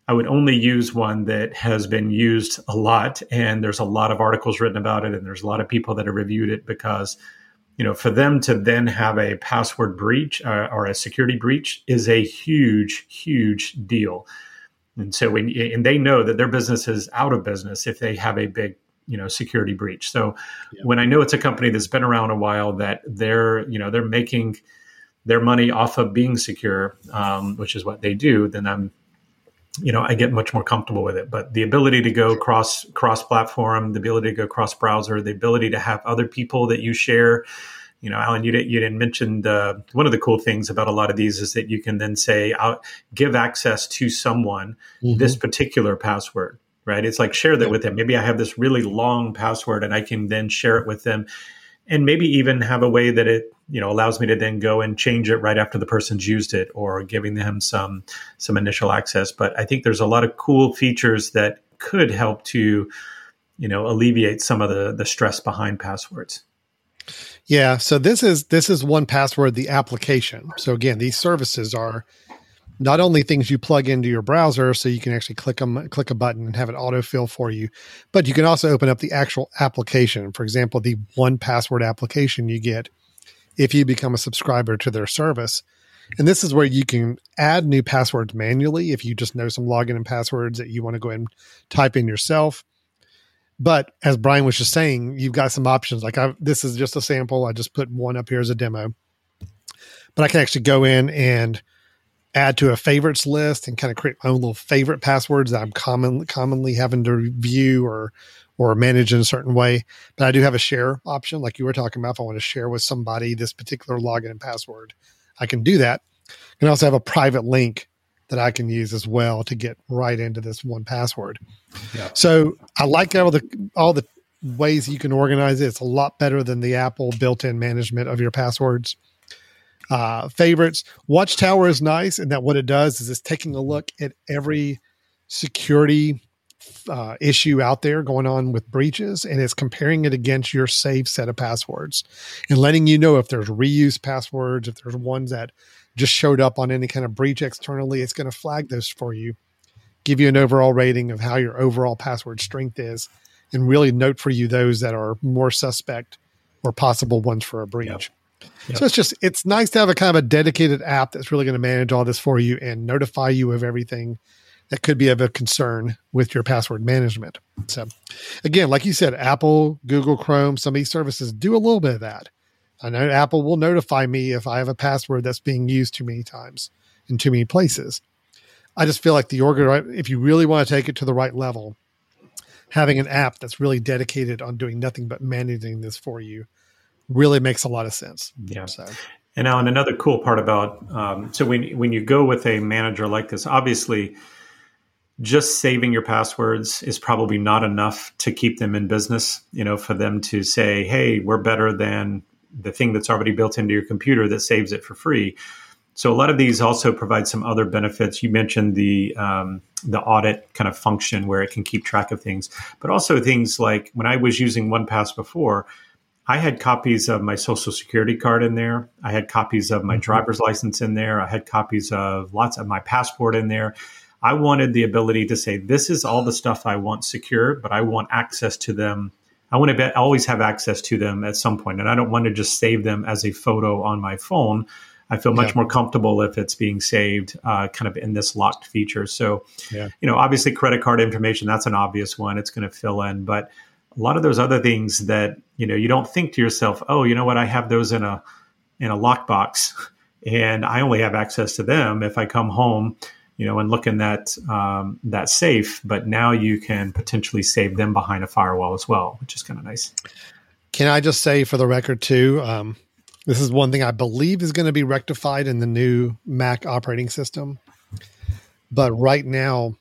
S3: I would only use one that has been used a lot, and there's a lot of articles written about it, and there's a lot of people that have reviewed it because you know for them to then have a password breach uh, or a security breach is a huge huge deal and so when and they know that their business is out of business if they have a big you know security breach. So yeah. when I know it's a company that's been around a while that they're you know they're making their money off of being secure, um, which is what they do, then I'm you know I get much more comfortable with it. But the ability to go cross cross platform, the ability to go cross browser, the ability to have other people that you share. You know, Alan, you didn't you didn't mention the one of the cool things about a lot of these is that you can then say, "I'll give access to someone mm-hmm. this particular password." Right? It's like share that with them. Maybe I have this really long password and I can then share it with them. And maybe even have a way that it you know allows me to then go and change it right after the person's used it or giving them some some initial access. But i think there's a lot of cool features that could help to you know alleviate some of the the stress behind passwords.
S2: Yeah. So this is this is 1Password the application. So again these services are not only things you plug into your browser so you can actually click them click a button and have it autofill for you but you can also open up the actual application. For example the 1Password application you get if you become a subscriber to their service. And this is where you can add new passwords manually if you just know some login and passwords that you want to go and type in yourself. But as brian was just saying you've got some options. Like I've, this is just a sample. I just put one up here as a demo. But i can actually go in and add to a favorites list and kind of create my own little favorite passwords that I'm common, commonly having to view or or manage in a certain way. But I do have a share option, like you were talking about. If I want to share with somebody this particular login and password, I can do that. I can also have a private link that I can use as well to get right into this 1Password. Yeah. So I like all the all the ways you can organize it. It's a lot better than the Apple built-in management of your passwords. Uh, favorites. Watchtower is nice, and that what it does is it's taking a look at every security uh, issue out there going on with breaches, and it's comparing it against your safe set of passwords and letting you know if there's reuse passwords, if there's ones that just showed up on any kind of breach externally, it's going to flag those for you, give you an overall rating of how your overall password strength is, and really note for you those that are more suspect or possible ones for a breach. Yep. So it's just it's nice to have a kind of a dedicated app that's really going to manage all this for you and notify you of everything that could be of a concern with your password management. So again, like you said, Apple, Google Chrome, some of these services do a little bit of that. I know Apple will notify me if I have a password that's being used too many times in too many places. I just feel like the organ, if you really want to take it to the right level, having an app that's really dedicated on doing nothing but managing this for you really makes a lot of sense.
S3: Yeah. So. And now, and another cool part about um, so when when you go with a manager like this, obviously, just saving your passwords is probably not enough to keep them in business. You know, for them to say, "Hey, we're better than the thing that's already built into your computer that saves it for free." So a lot of these also provide some other benefits. You mentioned the um, the audit kind of function where it can keep track of things, but also things like when I was using OnePass before, I had copies of my social security card in there. I had copies of my mm-hmm. driver's license in there. I had copies of lots of my passport in there. I wanted the ability to say, this is all the stuff I want secure, but I want access to them. I want to be, always have access to them at some point, and I don't want to just save them as a photo on my phone. I feel much yeah. more comfortable if it's being saved uh, kind of in this locked feature. So, yeah. you know, obviously credit card information, that's an obvious one. It's going to fill in, but a lot of those other things that you know you don't think to yourself oh you know what? I have those in a in a lockbox and i only have access to them if i come home you know and look in that um, that safe. But now you can potentially save them behind a firewall as well which is kind of nice.
S2: Can i just say for the record too um, this is one thing i believe is going to be rectified in the new mac operating system. But right now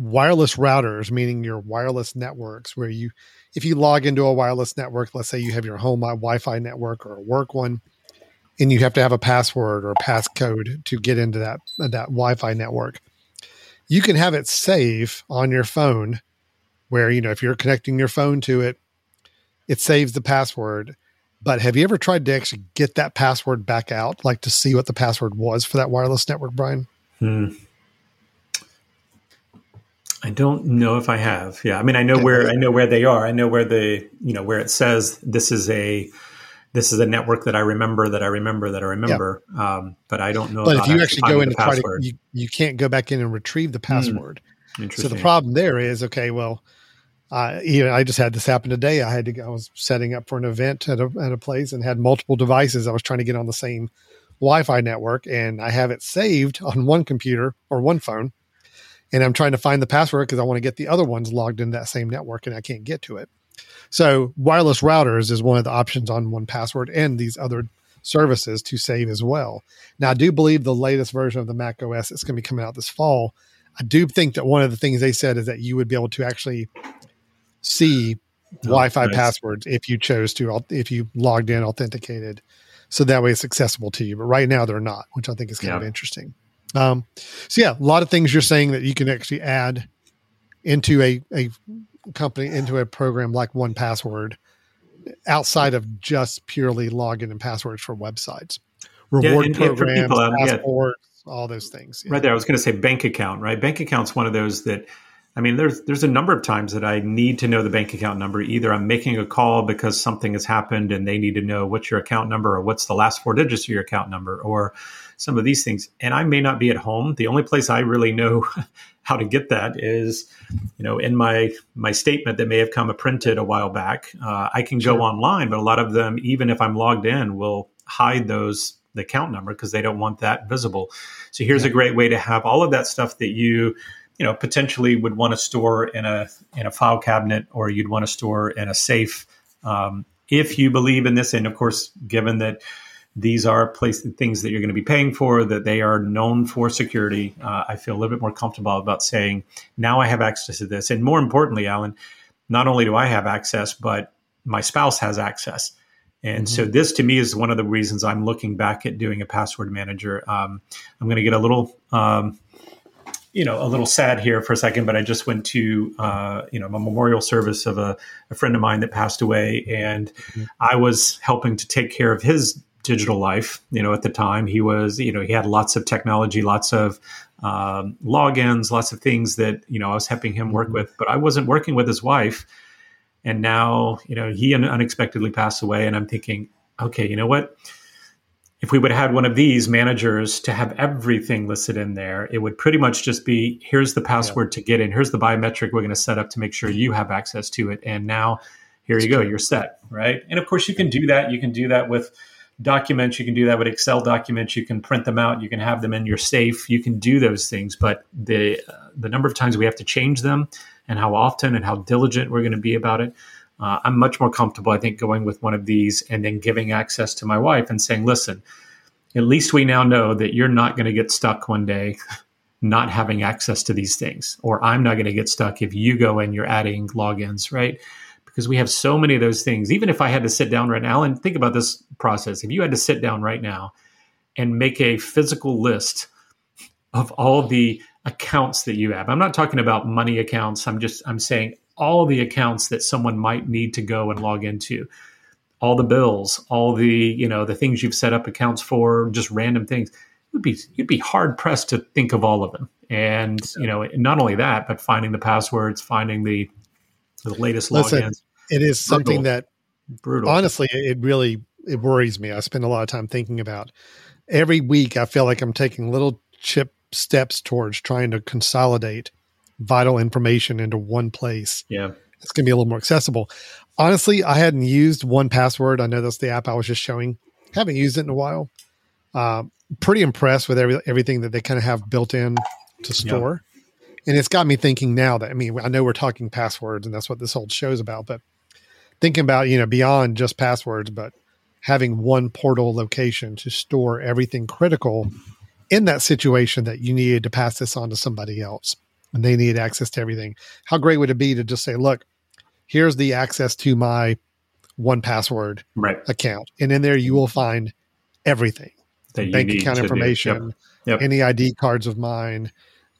S2: wireless routers, meaning your wireless networks, where you, if you log into a wireless network, let's say you have your home Wi Fi network or a work one, and you have to have a password or passcode to get into that, that Wi Fi network, you can have it save on your phone where, you know, if you're connecting your phone to it, it saves the password. But have you ever tried to actually get that password back out, like to see what the password was for that wireless network, Brian?
S3: Hmm. I don't know if I have. Yeah, I mean, I know where I know where they are. I know where the you know where it says this is a this is a network that I remember that I remember that I remember. Yeah. Um, but I don't know.
S2: But if you actually go in and try to, you, you can't go back in and retrieve the hmm. password. Mm, so the problem there is okay. Well, uh, even I just had this happen today. I had to. I was setting up for an event at a at a place and had multiple devices. I was trying to get on the same Wi-Fi network, and I have it saved on one computer or one phone and I'm trying to find the password because I want to get the other ones logged in that same network and I can't get to it. So wireless routers is one of the options on 1Password and these other services to save as well. Now I do believe the latest version of the Mac OS is going to be coming out this fall. I do think that one of the things they said is that you would be able to actually see oh, Wi-Fi nice. passwords if you chose to, if you logged in authenticated, so that way it's accessible to you. But right now they're not, which I think is kind yeah. of interesting. Um, so yeah, a lot of things you're saying that you can actually add into a, a company, into a program like 1Password outside of just purely login and passwords for websites. Reward yeah, and, programs, people, um, passports, yeah. all those things.
S3: Yeah. Right there. I was going to say bank account, right? Bank account's one of those that I mean, there's there's a number of times that I need to know the bank account number. Either I'm making a call because something has happened and they need to know what's your account number or what's the last four digits of your account number, or some of these things. And I may not be at home. The only place I really know how to get that is, you know, in my my statement that may have come printed a while back. Uh, I can go online, but a lot of them, even if I'm logged in, will hide those the account number because they don't want that visible. So here's yeah. a great way to have all of that stuff that you you know potentially would want to store in a in a file cabinet or you'd want to store in a safe um, if you believe in this and of course given that these are place things that you're going to be paying for that they are known for security uh, i feel a little bit more comfortable about saying now i have access to this and more importantly alan not only do i have access but my spouse has access And mm-hmm. so this to me is one of the reasons I'm looking back at doing a password manager. Um, I'm going to get a little, um, you know, a little sad here for a second, but I just went to, uh, you know, a memorial service of a, a, friend of mine that passed away, and mm-hmm. I was helping to take care of his digital life. You know, at the time he was, you know, he had lots of technology, lots of um, logins, lots of things that you know I was helping him work mm-hmm. with, but I wasn't working with his wife and now, you know, he unexpectedly passed away. And I'm thinking, okay, you know what? If we would have had one of these managers to have everything listed in there, it would pretty much just be here's the password yeah. to get in, here's the biometric we're going to set up to make sure you have access to it. And now here you go, you're set, right? And of course, you can do that. You can do that with documents, you can do that with Excel documents, you can print them out, you can have them in your safe, you can do those things. But the, uh, the number of times we have to change them, and how often and how diligent we're going to be about it. Uh, I'm much more comfortable, I think, going with one of these and then giving access to my wife and saying, listen, at least we now know that you're not going to get stuck one day not having access to these things, or I'm not going to get stuck if you go and you're adding logins, right? Because we have so many of those things. Even if I had to sit down right now and think about this process, if you had to sit down right now and make a physical list of all the accounts that you have. I'm not talking about money accounts. I'm just I'm saying all the accounts that someone might need to go and log into. All the bills, all the, you know, the things you've set up accounts for, just random things. You'd be you'd be hard pressed to think of all of them. And, you know, not only that, but finding the passwords, finding the the latest Listen, logins.
S2: It is something that brutal. Honestly, it really it worries me. I spend a lot of time thinking about. Every week I feel like I'm taking little chip steps towards trying to consolidate vital information into one place.
S3: Yeah.
S2: It's going to be a little more accessible. Honestly, I hadn't used 1Password. I know that's the app I was just showing. Haven't used it in a while. Uh, pretty impressed with every, everything that they kind of have built in to store. And it's got me thinking now that, I mean, I know we're talking passwords and that's what this whole show's about, but thinking about, you know, beyond just passwords, but having one portal location to store everything critical in that situation that you needed to pass this on to somebody else and they need access to everything. How great would it be to just say, look, here's the access to my 1Password
S3: right.
S2: account. And in there you will find everything. Bank account information, yep. Yep. any ID cards of mine,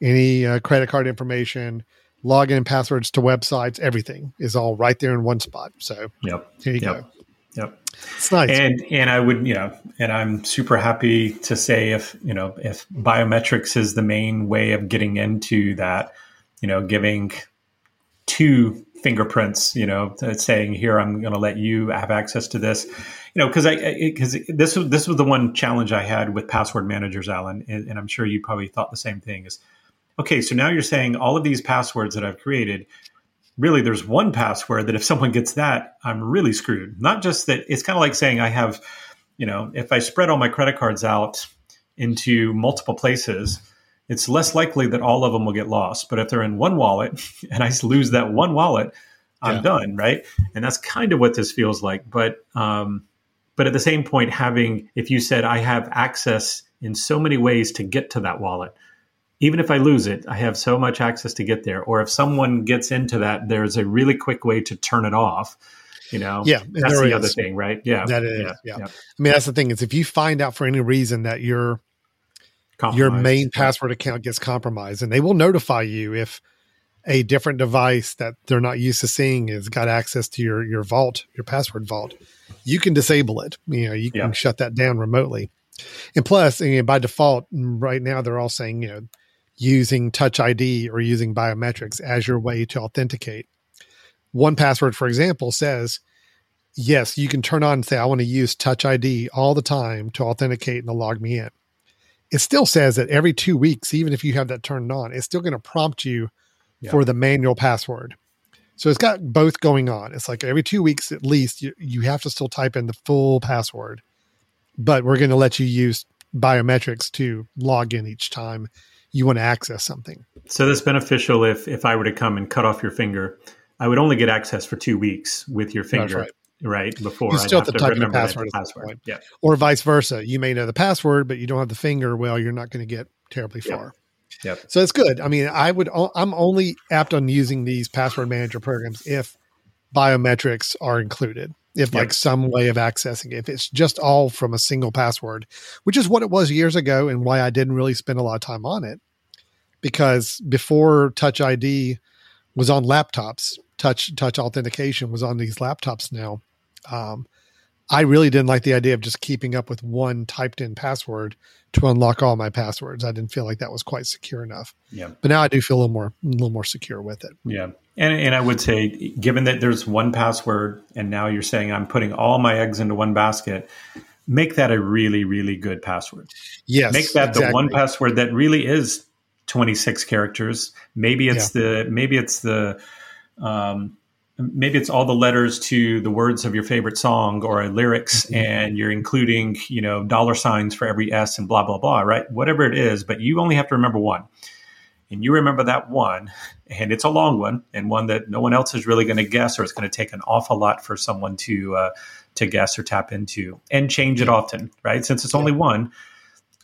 S2: any uh, credit card information, login and passwords to websites, everything is all right there in one spot. So
S3: yep.
S2: here you
S3: yep.
S2: go.
S3: Yep. It's nice. And and I would, you know, and I'm super happy to say if, you know, if biometrics is the main way of getting into that, you know, giving two fingerprints, you know, saying here I'm going to let you have access to this, you know, because I because this was this was the one challenge I had with password managers, Alan, and, and I'm sure you probably thought the same thing. Is okay, so now you're saying all of these passwords that I've created, really there's one password that if someone gets that, I'm really screwed. Not just that it's kind of like saying I have, you know, if I spread all my credit cards out into multiple places, it's less likely that all of them will get lost. But if they're in one wallet and I lose that one wallet, I'm yeah. done, right? And that's kind of what this feels like. But um, but at the same point, having if you said I have access in so many ways to get to that wallet, even if I lose it, I have so much access to get there. Or if someone gets into that, there's a really quick way to turn it off. You know,
S2: yeah,
S3: that's the is. other thing, right? Yeah,
S2: that is. Yeah, yeah. yeah, I mean, that's the thing is if you find out for any reason that your your main password account gets compromised, and they will notify you if a different device that they're not used to seeing has got access to your your vault, your password vault. You can disable it. You know, you can yeah. shut that down remotely. And plus, you know, by default, right now they're all saying, you know, using Touch ID or using biometrics as your way to authenticate. 1Password, for example, says, yes, you can turn on and say, I want to use Touch ID all the time to authenticate and to log me in. It still says that every two weeks, even if you have that turned on, it's still going to prompt you yeah. for the manual password. So it's got both going on. It's like every two weeks at least, you, you have to still type in the full password, but we're going to let you use biometrics to log in each time you want to access something.
S3: So that's beneficial if if I were to come and cut off your finger, I would only get access for two weeks with your finger. Right. right. before
S2: you still I'd have, to type your password, password.
S3: Yeah,
S2: or vice versa. You may know the password, but you don't have the finger. Well, you're not going to get terribly far.
S3: Yep.
S2: So it's good. I mean, I would. I'm only apt on using these password manager programs if biometrics are included. If
S3: Yep.
S2: like some way of accessing it. If it's just all from a single password, which is what it was years ago and why I didn't really spend a lot of time on it. Because before Touch ID was on laptops, touch touch authentication was on these laptops now. Um, I really didn't like the idea of just keeping up with one typed in password to unlock all my passwords. I didn't feel like that was quite secure enough.
S3: Yeah.
S2: But now I do feel a little more a little more secure with it.
S3: Yeah. And, and I would say, given that there's one password and now you're saying I'm putting all my eggs into one basket, make that a really, really good password.
S2: Yes.
S3: make that the one password that really is 26 characters. Maybe it's the, maybe it's the, um, maybe it's all the letters to the words of your favorite song or lyrics
S2: Mm-hmm.
S3: and you're including you know dollar signs for every s and blah blah blah right whatever it is but you only have to remember one and you remember that one and it's a long one and one that no one else is really going to guess or it's going to take an awful lot for someone to uh, to guess or tap into. And change it often right? Since it's only one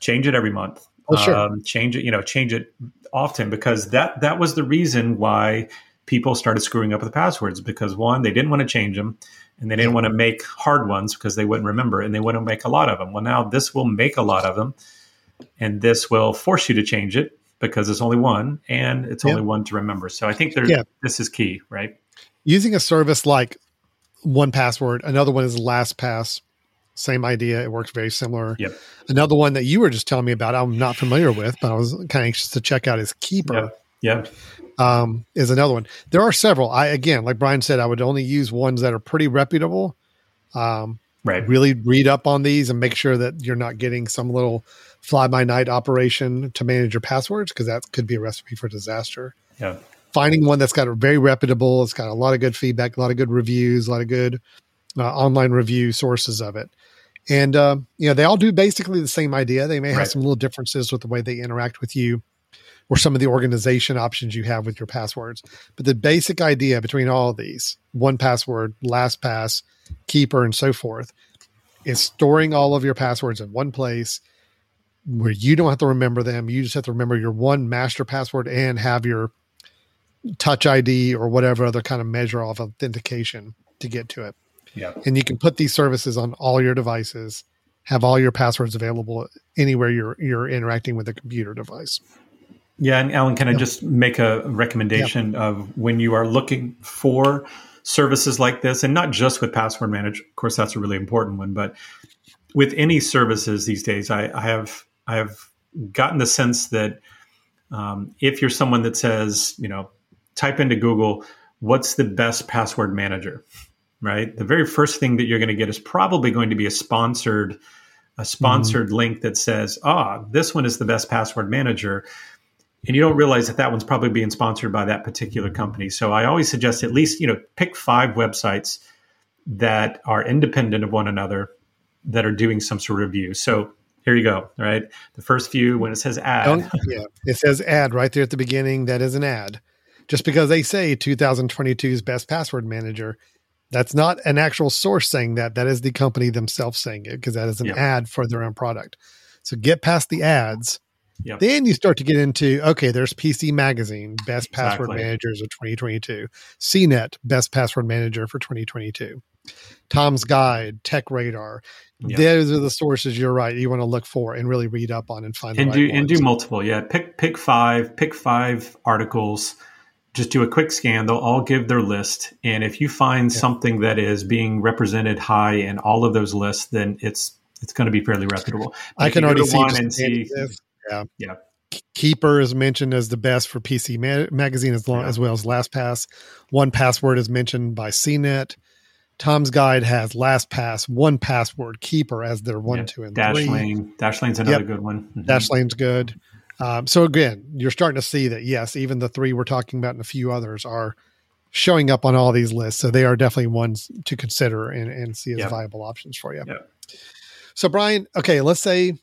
S3: change it every month.
S2: Oh, sure.
S3: um, change it you know change it often because that that was the reason why people started screwing up with the passwords because one they didn't want to change them and they didn't want to make hard ones because they wouldn't remember and they wouldn't make a lot of them well now this will make a lot of them and this will force you to change it because it's only one and it's
S2: Yeah.
S3: only one to remember so i think there
S2: Yeah.
S3: this is key right
S2: Using a service like 1Password, another one is LastPass. Same idea. It works very similar.
S3: Yep.
S2: Another one that you were just telling me about, I'm not familiar with, but I was kind of anxious to check out is Keeper.
S3: yeah
S2: um, is another one. There are several. I again, like Brian said, I would only use ones that are pretty reputable. Um,
S3: right
S2: really read up on these and make sure that you're not getting some little fly by night operation to manage your passwords because that could be a recipe for disaster.
S3: yeah
S2: Finding one that's got a very reputable, it's got a lot of good feedback, a lot of good reviews, a lot of good uh, online review sources of it. And uh, you know, they all do basically the same idea. They may have
S3: Right.
S2: some little differences with the way they interact with you or some of the organization options you have with your passwords. But the basic idea between all of these, 1Password, LastPass, Keeper, and so forth, is storing all of your passwords in one place where you don't have to remember them. You just have to remember your one master password and have your touch ID or whatever other kind of measure of authentication to get to it.
S3: yeah
S2: And you can put these services on all your devices, have all your passwords available anywhere you're you're interacting with a computer device.
S3: Yeah, and Alan, can I just make a recommendation of when you are looking for services like this, and not just with Password Manager? Of course, that's a really important one, but with any services these days, I, I have I have gotten the sense that um, if you're someone that says, you know, type into Google, what's the best password manager, right? The very first thing that you're going to get is probably going to be a sponsored a sponsored link that says, ah, this one is the best password manager and you don't realize that that one's probably being sponsored by that particular company. So I always suggest at least you know pick five websites that are independent of one another that are doing some sort of review. So here you go. Right, the first few when it says ad,
S2: Don't, yeah, it says ad right there at the beginning. That is an ad. Just because they say 2022's best password manager, that's not an actual source saying that. That is the company themselves saying it because that is an
S3: Yeah.
S2: ad for their own product. So get past the ads.
S3: Yep.
S2: Then you start to get into okay, there's PC Magazine, best password
S3: Exactly.
S2: managers of 2022, CNET, best password manager for 2022, Tom's Guide, Tech Radar.
S3: Yep.
S2: Those are the sources you're right. You want to look for and really read up on and find the
S3: and
S2: right
S3: do and do multiple. Yeah, pick pick five, pick five articles. Just do a quick scan. They'll all give their list, and if you find something that is being represented high in all of those lists, then it's it's going to be fairly reputable.
S2: I
S3: If
S2: can already see,
S3: and see.
S2: this. Yeah.
S3: Yeah.
S2: Keeper is mentioned as the best for PC ma- magazine as, long,
S3: Yeah.
S2: as well as LastPass. 1Password is mentioned by CNET. Tom's Guide has LastPass, 1Password, Keeper as their one,
S3: Yeah.
S2: two, and
S3: Dash
S2: three.
S3: Lane. Dashlane's another
S2: Yep.
S3: good one. Mhm.
S2: Dashlane's good. Um, so again, you're starting to see that yes, even the three we're talking about and a few others are showing up on all these lists. So they are definitely ones to consider and, and see as
S3: Yeah.
S2: viable options for you.
S3: Yeah.
S2: So Brian, okay, let's say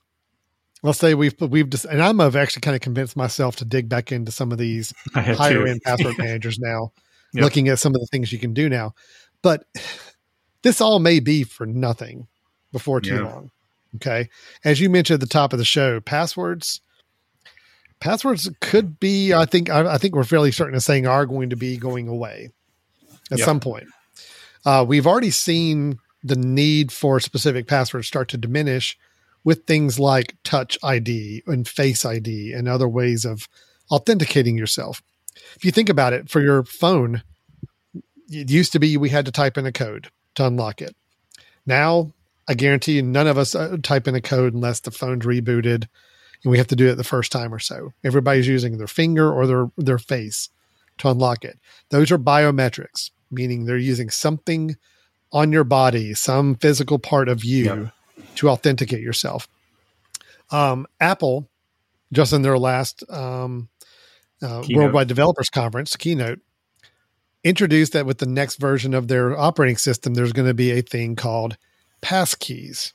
S2: let's say we've we've just and I'm have actually kind of convinced myself to dig back into some of these higher end password managers now,
S3: Yep.
S2: looking at some of the things you can do now. But this all may be for nothing before too
S3: Yeah.
S2: long. Okay. As you mentioned at the top of the show, passwords passwords could be, I think I, I think we're fairly certain of saying are going to be going away at
S3: Yep.
S2: some point. Uh, we've already seen the need for specific passwords start to diminish with things like Touch ID and Face ID and other ways of authenticating yourself. If you think about it, for your phone, it used to be we had to type in a code to unlock it. Now, I guarantee none of us uh, type in a code unless the phone's rebooted and we have to do it the first time or so. Everybody's using their finger or their, their face to unlock it. Those are biometrics, meaning they're using something on your body, some physical part of you. To authenticate yourself. Um, Apple, just in their last um, uh, Worldwide Developers Conference keynote, introduced that with the next version of their operating system, there's going to be a thing called passkeys.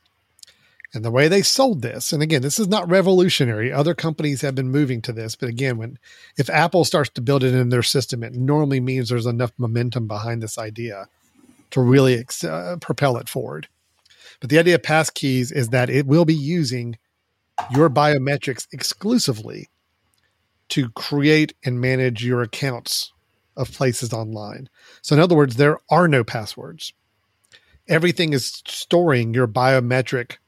S2: And the way they sold this, and again, this is not revolutionary. Other companies have been moving to this, but again, when if Apple starts to build it in their system, it normally means there's enough momentum behind this idea to really ex- uh, propel it forward. But the idea of passkeys is that it will be using your biometrics exclusively to create and manage your accounts of places online. So, in other words, there are no passwords. Everything is storing your biometric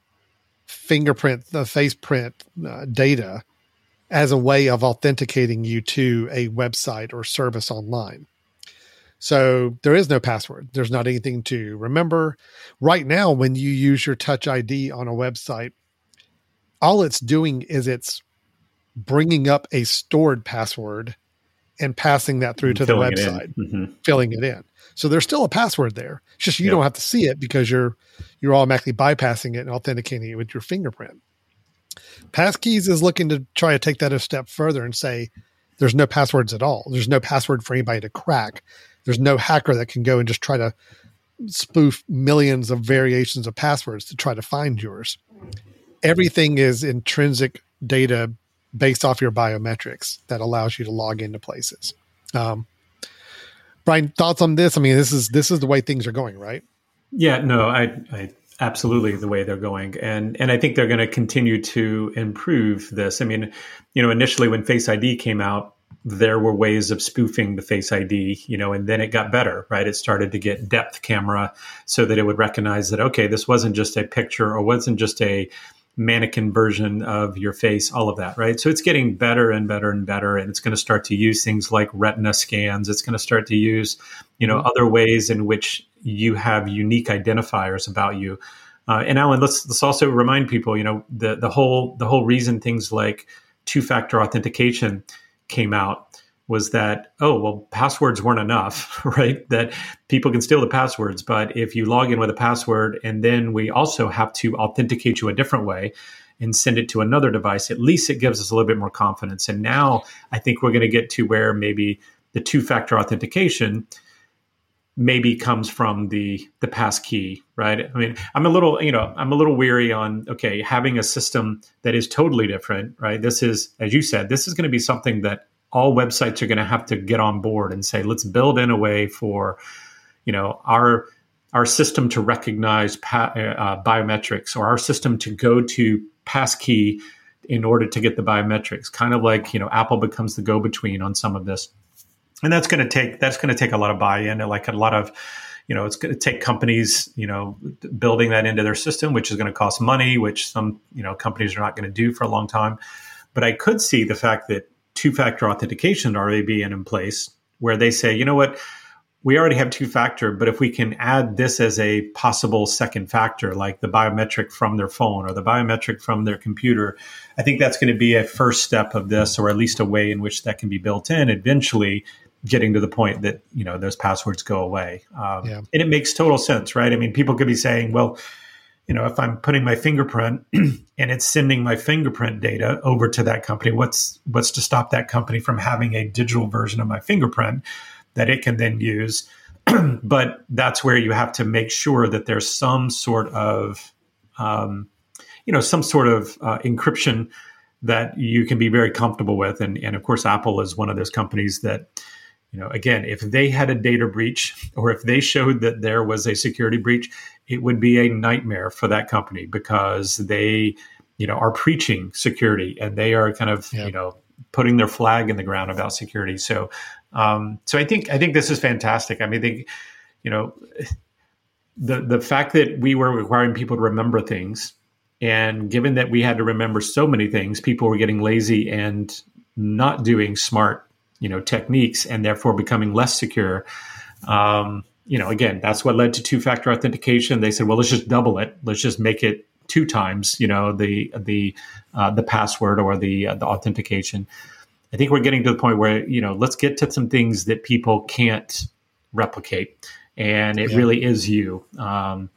S2: fingerprint, the face print uh, data as a way of authenticating you to a website or service online. So there is no password. There's not anything to remember. Right now, when you use your Touch ID on a website, all it's doing is it's bringing up a stored password and passing that through to the website, mm-hmm. filling it in. So there's still a password there. It's just you don't have to see it because you're you're automatically bypassing it and authenticating it with your fingerprint. Passkeys is looking to try to take that a step further and say there's no passwords at all. There's no password for anybody to crack. There's no hacker that can go and just try to spoof millions of variations of passwords to try to find yours. Everything is intrinsic data based off your biometrics that allows you to log into places. Um, Brian, thoughts on this? I mean, this is this is the way things are going, right?
S3: Yeah, no, I, I absolutely the way they're going, and and I think they're going to continue to improve this. I mean, you know, initially when Face ID came out, there were ways of spoofing the Face ID, you know, and then it got better, right? It started to get depth camera so that it would recognize that okay, this wasn't just a picture or wasn't just a mannequin version of your face, all of that, right? So it's getting better and better and better, and it's going to start to use things like retina scans. It's going to start to use, you know, mm-hmm. other ways in which you have unique identifiers about you. Uh, and Alan, let's let's also remind people, you know, the the whole the whole reason things like two factor authentication came out was that oh well passwords weren't enough right? That people can steal the passwords. But if you log in with a password and then we also have to authenticate you a different way and send it to another device at least it gives us a little bit more confidence. And now i think we're going to get to where maybe the two factor authentication maybe comes from the the pass key right? I mean i'm a little you know i'm a little weary on okay having a system that is totally different right? This is as you said this is going to be something that all websites are going to have to get on board and say, let's build in a way for, you know, our our system to recognize pa- uh, biometrics or our system to go to passkey in order to get the biometrics. Kind of like you know, Apple becomes the go between on some of this, and that's going to take that's going to take a lot of buy in, like a lot of you know, it's going to take companies, you know, building that into their system, which is going to cost money, which some, you know, companies are not going to do for a long time. But I could see the fact that two factor authentication already being in place where they say, you know what, we already have two factor, but if we can add this as a possible second factor, like the biometric from their phone or the biometric from their computer, I think that's going to be a first step of this, or at least a way in which that can be built in. Eventually, getting to the point that you know those passwords go away, um, yeah. and it makes total sense, right? I mean, people could be saying, well you know, if I'm putting my fingerprint and it's sending my fingerprint data over to that company, what's what's to stop that company from having a digital version of my fingerprint that it can then use? but that's where you have to make sure that there's some sort of, um, you know, some sort of uh, encryption that you can be very comfortable with. And, and of course, Apple is one of those companies that you know again if they had a data breach or if they showed that there was a security breach it would be a nightmare for that company because they you know are preaching security and they are kind of yeah. you know putting their flag in the ground about security so um, so i think i think this is fantastic i mean they you know the the fact that we were requiring people to remember things, and given that we had to remember so many things, people were getting lazy and not doing smart, you know, techniques, and therefore becoming less secure. Um, you know, again, that's what led to two-factor authentication. They said, well, let's just double it. Let's just make it two times, you know, the the uh, the password or the uh, the authentication. I think we're getting to the point where you know, let's get to some things that people can't replicate, and it yeah. really is you. Um,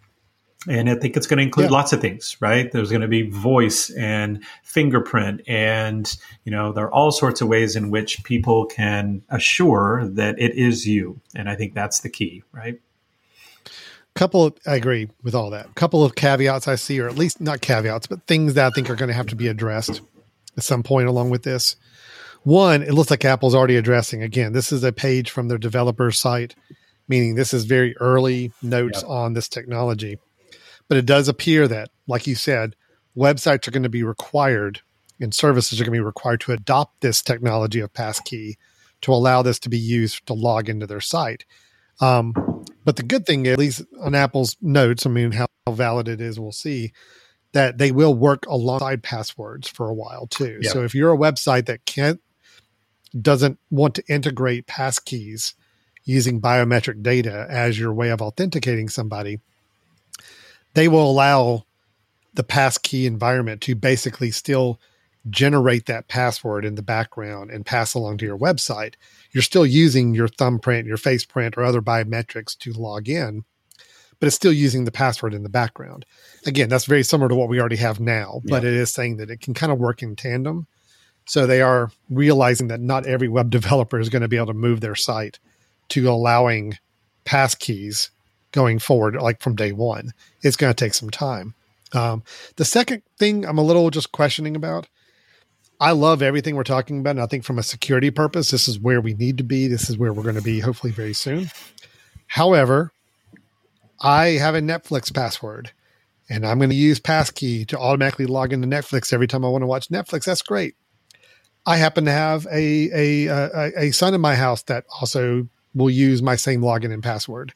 S3: and I think it's going to include yeah. lots of things, right? There's going to be voice and fingerprint, and you know, there are all sorts of ways in which people can assure that it is you. And I think that's the key, right?
S2: couple of, I agree with all that. A couple of caveats I see, or at least not caveats, but things that I think are going to have to be addressed at some point along with this. One, it looks like Apple's already addressing. Again, this is a page from their developer site, meaning this is very early notes yep. on this technology. But it does appear that, like you said, websites are going to be required and services are going to be required to adopt this technology of passkey to allow this to be used to log into their site. Um, but the good thing, at least on Apple's notes, I mean, how valid it is, we'll see that they will work alongside passwords for a while too. Yep. So if you're a website that can't doesn't want to integrate passkeys using biometric data as your way of authenticating somebody, they will allow the passkey environment to basically still generate that password in the background and pass along to your website you're still using your thumbprint, your face print, or other biometrics to log in, but it's still using the password in the background. Again, that's very similar to what we already have now, but yeah. it is saying that it can kind of work in tandem. So they are realizing that not every web developer is going to be able to move their site to allowing passkeys going forward, like from day one. It's going to take some time. Um, the second thing I'm a little just questioning about I love everything we're talking about. And I think from a security purpose, this is where we need to be. This is where we're going to be hopefully very soon. However, I have a Netflix password and I'm going to use passkey to automatically log into Netflix every time I want to watch Netflix. That's great. I happen to have a, a, a, a son in my house that also will use my same login and password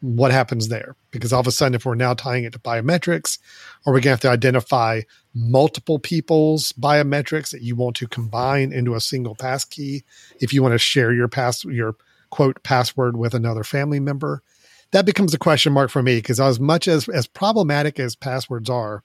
S2: what happens there? Because all of a sudden, if we're now tying it to biometrics, are we going to have to identify multiple people's biometrics that you want to combine into a single passkey if you want to share your pass your quote password with another family member? That becomes a question mark for me because as much as as problematic as passwords are,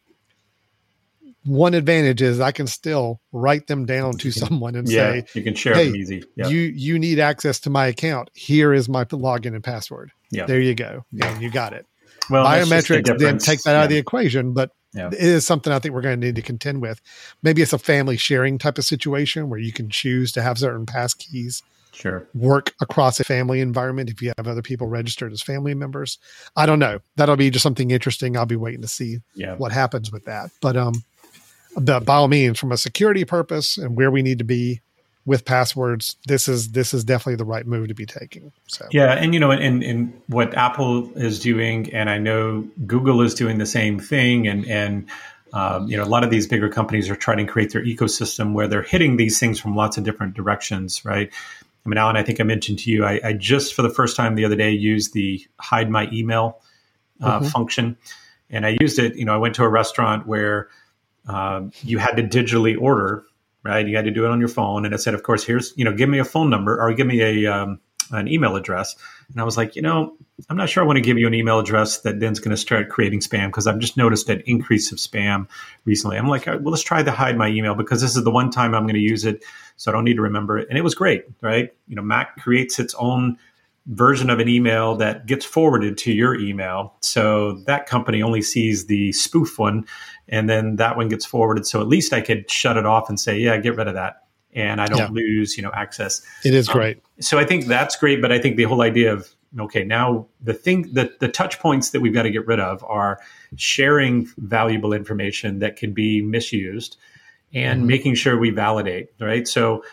S2: one advantage is I can still write them down to someone and
S3: yeah,
S2: say,
S3: "You can share
S2: hey,
S3: them easy.
S2: You you need access to my account. Here is my login and password. Yeah, there you go. Yeah, and you got it. Well, biometrics then take that yeah. out of the equation, but yeah. it is something I think we're going to need to contend with. Maybe it's a family sharing type of situation where you can choose to have certain pass keys
S3: sure
S2: work across a family environment if you have other people registered as family members i don't know that'll be just something interesting i'll be waiting to see yeah. what happens with that but um but by all means, from a security purpose and where we need to be with passwords, this is this is definitely the right move to be taking. So
S3: yeah, and you know, and and what Apple is doing, and I know Google is doing the same thing, and and um, you know, a lot of these bigger companies are trying to create their ecosystem where they're hitting these things from lots of different directions, right? I mean, Alan, I think I mentioned to you, I, I just for the first time the other day used the hide my email uh, mm-hmm. function, and I used it. You know, I went to a restaurant where um, you had to digitally order, right? You had to do it on your phone, and it said, of course, here's you know, give me a phone number or give me a um, an email address. And I was like, you know, I'm not sure I want to give you an email address that then's going to start creating spam because I've just noticed an increase of spam recently. I'm like, well, let's try to hide my email because this is the one time I'm going to use it, so I don't need to remember it. And it was great, right? You know, Mac creates its own version of an email that gets forwarded to your email. So that company only sees the spoof one and then that one gets forwarded. So at least I could shut it off and say, yeah, get rid of that. And I don't yeah. lose, you know, access.
S2: It is um, great.
S3: So I think that's great. But I think the whole idea of, okay, now the thing that the touch points that we've got to get rid of are sharing valuable information that can be misused and mm-hmm. making sure we validate, right? So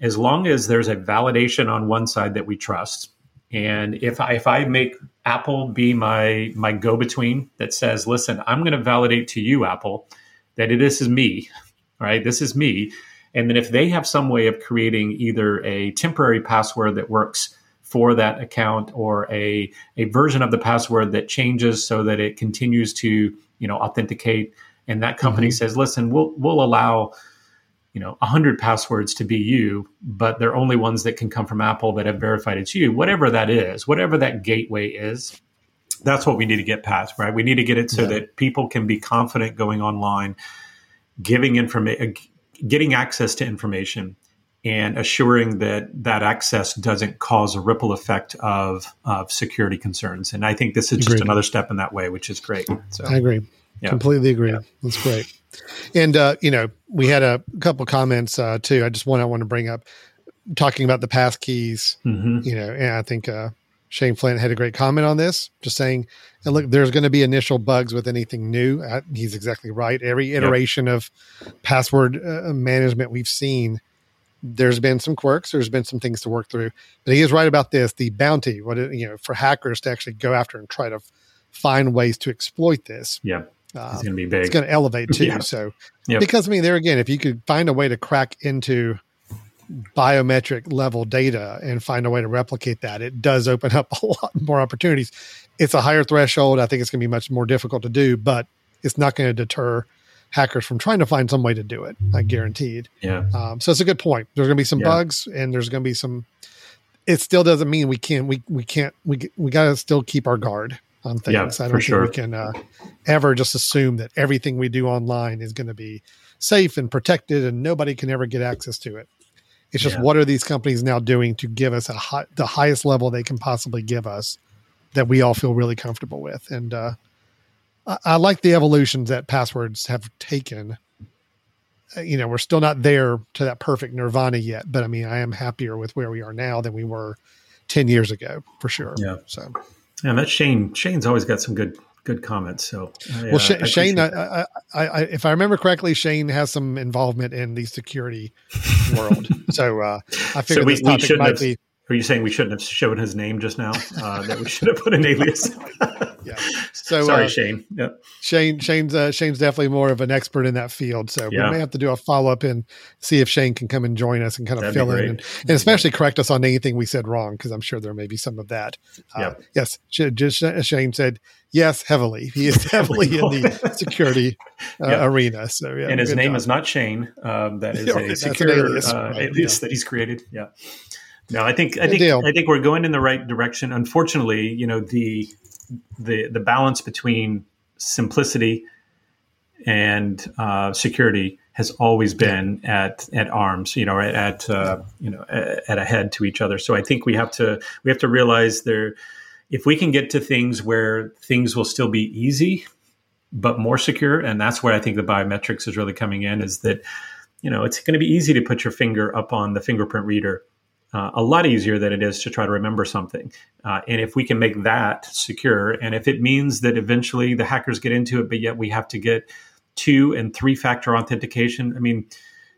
S3: as long as there's a validation on one side that we trust, and if I, if I make Apple be my my go between that says, listen, I'm going to validate to you, Apple, that this is me, right? This is me. And then if they have some way of creating either a temporary password that works for that account or a, a version of the password that changes so that it continues to you know authenticate and that company mm-hmm. says listen we'll we'll allow you know 100 passwords to be you but they're only ones that can come from apple that have verified it's you whatever that is whatever that gateway is that's what we need to get past right we need to get it so yeah. that people can be confident going online giving information uh, getting access to information and assuring that that access doesn't cause a ripple effect of, of security concerns. And I think this is just Agreed. another step in that way, which is great.
S2: So I agree. Yeah. Completely agree. Yeah. That's great. And uh, you know, we had a couple comments uh, too. I just want I want to bring up talking about the pass keys. Mm-hmm. You know, and I think uh, Shane Flint had a great comment on this, just saying, and look, there's going to be initial bugs with anything new. Uh, he's exactly right. Every iteration yep. of password uh, management we've seen there's been some quirks, there's been some things to work through. But he is right about this: the bounty, what it, you know, for hackers to actually go after and try to find ways to exploit this.
S3: Yeah, um, it's going to be big.
S2: It's going to elevate too. yeah. So, yep. because I mean, there again, if you could find a way to crack into biometric level data and find a way to replicate that, it does open up a lot more opportunities. It's a higher threshold. I think it's going to be much more difficult to do, but it's not going to deter hackers from trying to find some way to do it. I guaranteed.
S3: Yeah.
S2: Um, so it's a good point. There's going to be some yeah. bugs, and there's going to be some. It still doesn't mean we can't. We we can't. We we got to still keep our guard on things.
S3: Yeah, I
S2: don't
S3: think sure.
S2: we can uh, ever just assume that everything we do online is going to be safe and protected, and nobody can ever get access to it. It's just yeah. what are these companies now doing to give us a high, the highest level they can possibly give us that we all feel really comfortable with, and uh, I, I like the evolutions that passwords have taken. Uh, you know, we're still not there to that perfect nirvana yet, but I mean, I am happier with where we are now than we were 10 years ago for sure.
S3: Yeah. So, yeah, that Shane, Shane's always got some good, good comments. So,
S2: well, Sh- I Shane, I, I, if I remember correctly, Shane has some involvement in the security world. so, uh, I figured so we, this topic might
S3: have,
S2: be.
S3: Are you saying we shouldn't have shown his name just now? Uh, that we should have put an alias?
S2: yeah. So
S3: sorry, uh, Shane. Yep.
S2: Shane, Shane's uh, Shane's definitely more of an expert in that field. So yeah. we may have to do a follow up and see if Shane can come and join us and kind of That'd fill in and, and, especially correct us on anything we said wrong because I'm sure there may be some of that. Uh, yep. Yes, just Shane said yes heavily. He is heavily in the security uh, yep. arena. So
S3: yeah, and his name job. is not Shane. Um, that is a secure alias, uh, right, alias yeah. that he's created. Yeah. No, I think I think deal. I think we're going in the right direction. Unfortunately, you know the the the balance between simplicity and uh, security has always been at at arms, you know, at uh, you know at a head to each other. So I think we have to we have to realize there if we can get to things where things will still be easy but more secure, and that's where I think the biometrics is really coming in. Is that you know it's going to be easy to put your finger up on the fingerprint reader uh, a lot easier than it is to try to remember something. Uh, and if we can make that secure, and if it means that eventually the hackers get into it, but yet we have to get two and three factor authentication, I mean,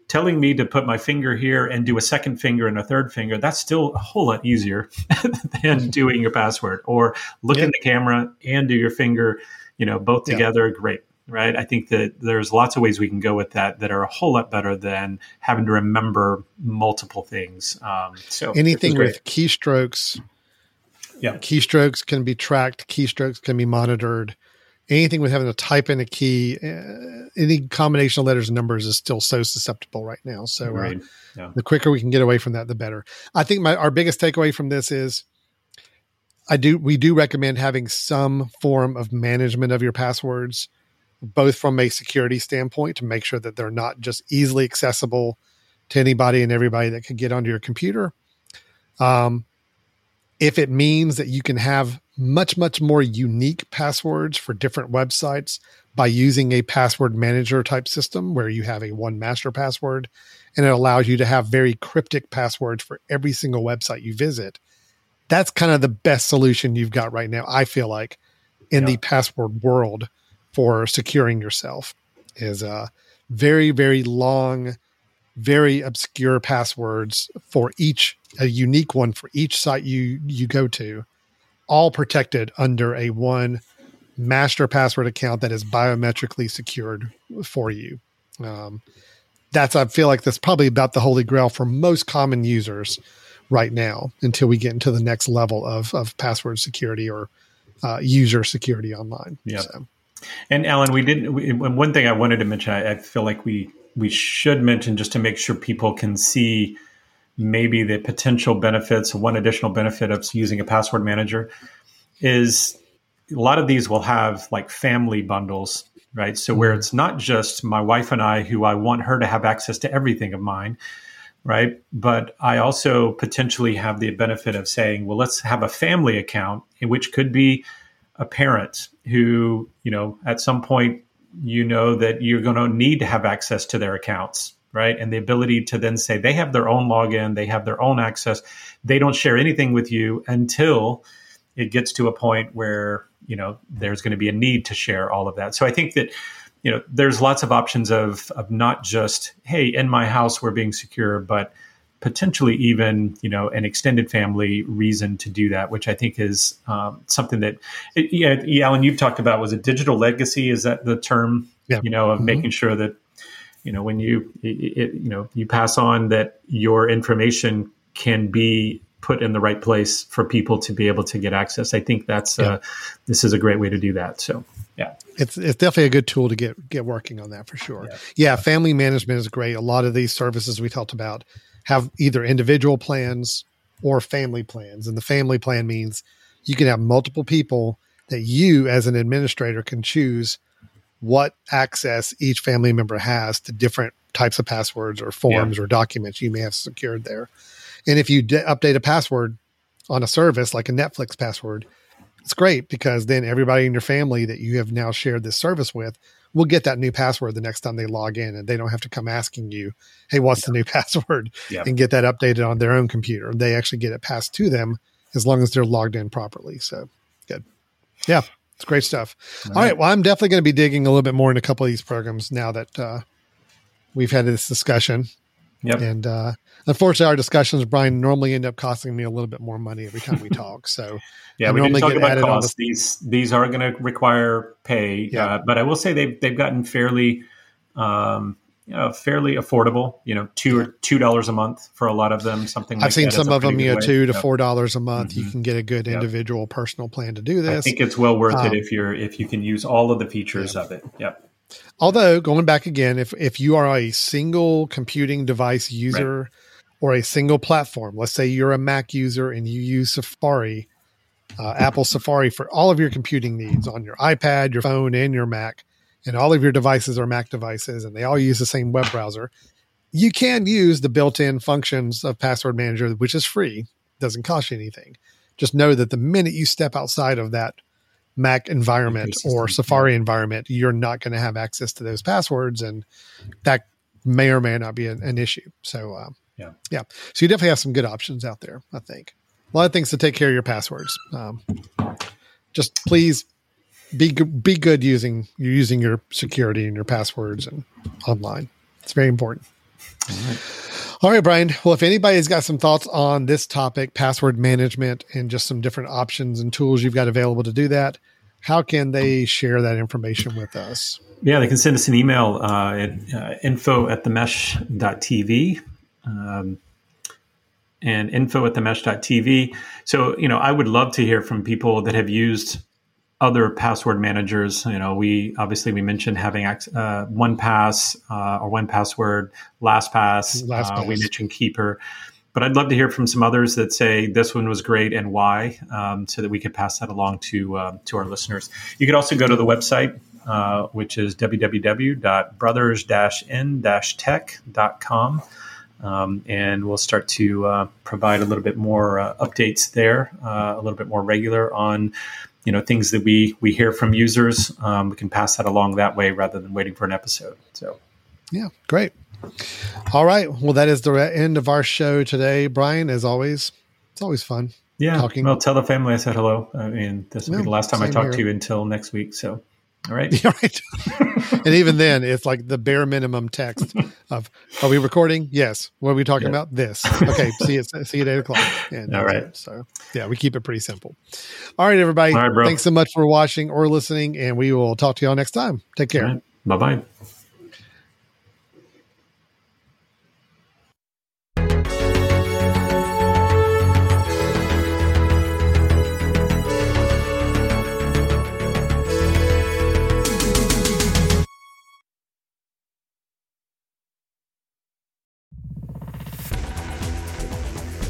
S3: telling me to put my finger here and do a second finger and a third finger, that's still a whole lot easier than doing your password or look in the camera and do your finger, you know, both together. Great right? I think that there's lots of ways we can go with that that are a whole lot better than having to remember multiple things. Um, so
S2: anything with keystrokes,
S3: yeah,
S2: keystrokes can be tracked. Keystrokes can be monitored. Anything with having to type in a key, uh, any combination of letters and numbers is still so susceptible right now. So uh, yeah. the quicker we can get away from that, the better. I think my our biggest takeaway from this is. I do. We do recommend having some form of management of your passwords both from a security standpoint to make sure that they're not just easily accessible to anybody and everybody that could get onto your computer. Um, if it means that you can have much, much more unique passwords for different websites by using a password manager type system where you have a one master password and it allows you to have very cryptic passwords for every single website you visit. That's kind of the best solution you've got right now, I feel like, in yeah. the password world for securing yourself is uh, very, very long, very obscure passwords for each, a unique one for each site you you go to, all protected under a one master password account that is biometrically secured for you. Um, that's I feel like that's probably about the holy grail for most common users right now until we get into the next level of of password security or uh, user security online.
S3: Yeah. So. And Alan, we didn't. We, one thing I wanted to mention, I, I feel like we we should mention just to make sure people can see maybe the potential benefits. One additional benefit of using a password manager is a lot of these will have like family bundles, right? So where mm-hmm. it's not just my wife and I who I want her to have access to everything of mine, right? But I also potentially have the benefit of saying, well, let's have a family account, which could be a parent who, you know, at some point, you know that you're going to need to have access to their accounts, right? And the ability to then say they have their own login, they have their own access. They don't share anything with you until it gets to a point where, you know, there's going to be a need to share all of that. So I think that you know, there's lots of options of of not just hey, in my house we're being secure, but potentially even you know an extended family reason to do that, which I think is um, something that it, yeah, Alan, you've talked about was a digital legacy. Is that the term? Yeah. You know, of mm-hmm. making sure that you know when you it, you know you pass on that your information can be put in the right place for people to be able to get access. I think that's yeah. uh, this is a great way to do that. So yeah
S2: it's it's definitely a good tool to get get working on that for sure. Yeah. yeah, family management is great. A lot of these services we talked about have either individual plans or family plans, and the family plan means you can have multiple people that you as an administrator can choose what access each family member has to different types of passwords or forms yeah. or documents you may have secured there. And if you d- update a password on a service like a Netflix password, it's great because then everybody in your family that you have now shared this service with will get that new password the next time they log in and they don't have to come asking you, Hey, what's the new password? And get that updated on their own computer. They actually get it passed to them as long as they're logged in properly. So good. Yeah. It's great stuff. All right. All right well, I'm definitely going to be digging a little bit more in a couple of these programs now that uh, we've had this discussion. Yep. And uh, unfortunately, our discussions, Brian, normally end up costing me a little bit more money every time we talk. So
S3: yeah, I we normally talk about costs. The- these these are going to require pay, yeah. Uh, but I will say they've they've gotten fairly. Um, know, fairly affordable. You know, two or two dollars a month for a lot of them. Something
S2: I've seen some of them. You know, two to four dollars a month. Mm-hmm. You can get a good individual yep. personal plan to do this.
S3: I think it's well worth um, it if you're if you can use all of the features of it. Yep.
S2: Although going back again, if if you are a single computing device user right. Or a single platform, let's say you're a Mac user and you use Safari, uh, Apple Safari for all of your computing needs on your iPad, your phone, and your Mac, and all of your devices are Mac devices, and they all use the same web browser. You can use the built-in functions of Password Manager, which is free, doesn't cost you anything. Just know that the minute you step outside of that Mac environment or Safari environment, you're not going to have access to those passwords, and that may or may not be an, an issue. So, uh, yeah, yeah. So you definitely have some good options out there. I think a lot of things to take care of your passwords. Um, just please be be good using using your security and your passwords and online. It's very important. All right. All right, Brian. Well, if anybody's got some thoughts on this topic, password management, and just some different options and tools you've got available to do that, how can they share that information with us?
S3: Yeah, they can send us an email uh, at uh, info at the mesh.tv. Um, and info at the mesh.tv. So, you know, I would love to hear from people that have used other password managers. You know, we obviously we mentioned having uh, one pass uh, or 1Password, LastPass. LastPass. Uh, we mentioned Keeper, but I'd love to hear from some others that say this one was great and why, um, so that we could pass that along to uh, to our listeners. You could also go to the website. Uh, which is www.brothers-n-tech.com. Um, and we'll start to uh, provide a little bit more uh, updates there, uh, a little bit more regular on you know things that we we hear from users. Um, we can pass that along that way rather than waiting for an episode. So.
S2: Yeah great. All right. Well that is the end of our show today. Brian as always it's always fun
S3: yeah. talking. Well tell the family i said hello i mean this will no, be the last time i talk here. to you until next week. So all right. right.
S2: and even then, it's like the bare minimum text of, are we recording? Yes. What are we talking yeah. about? This. Okay. see you, see you at eight o'clock.
S3: And All right.
S2: So yeah, we keep it pretty simple. All right, everybody. All right, bro. Thanks so much for watching or listening. And we will talk to you all next time. Take care. Right.
S3: Bye-bye.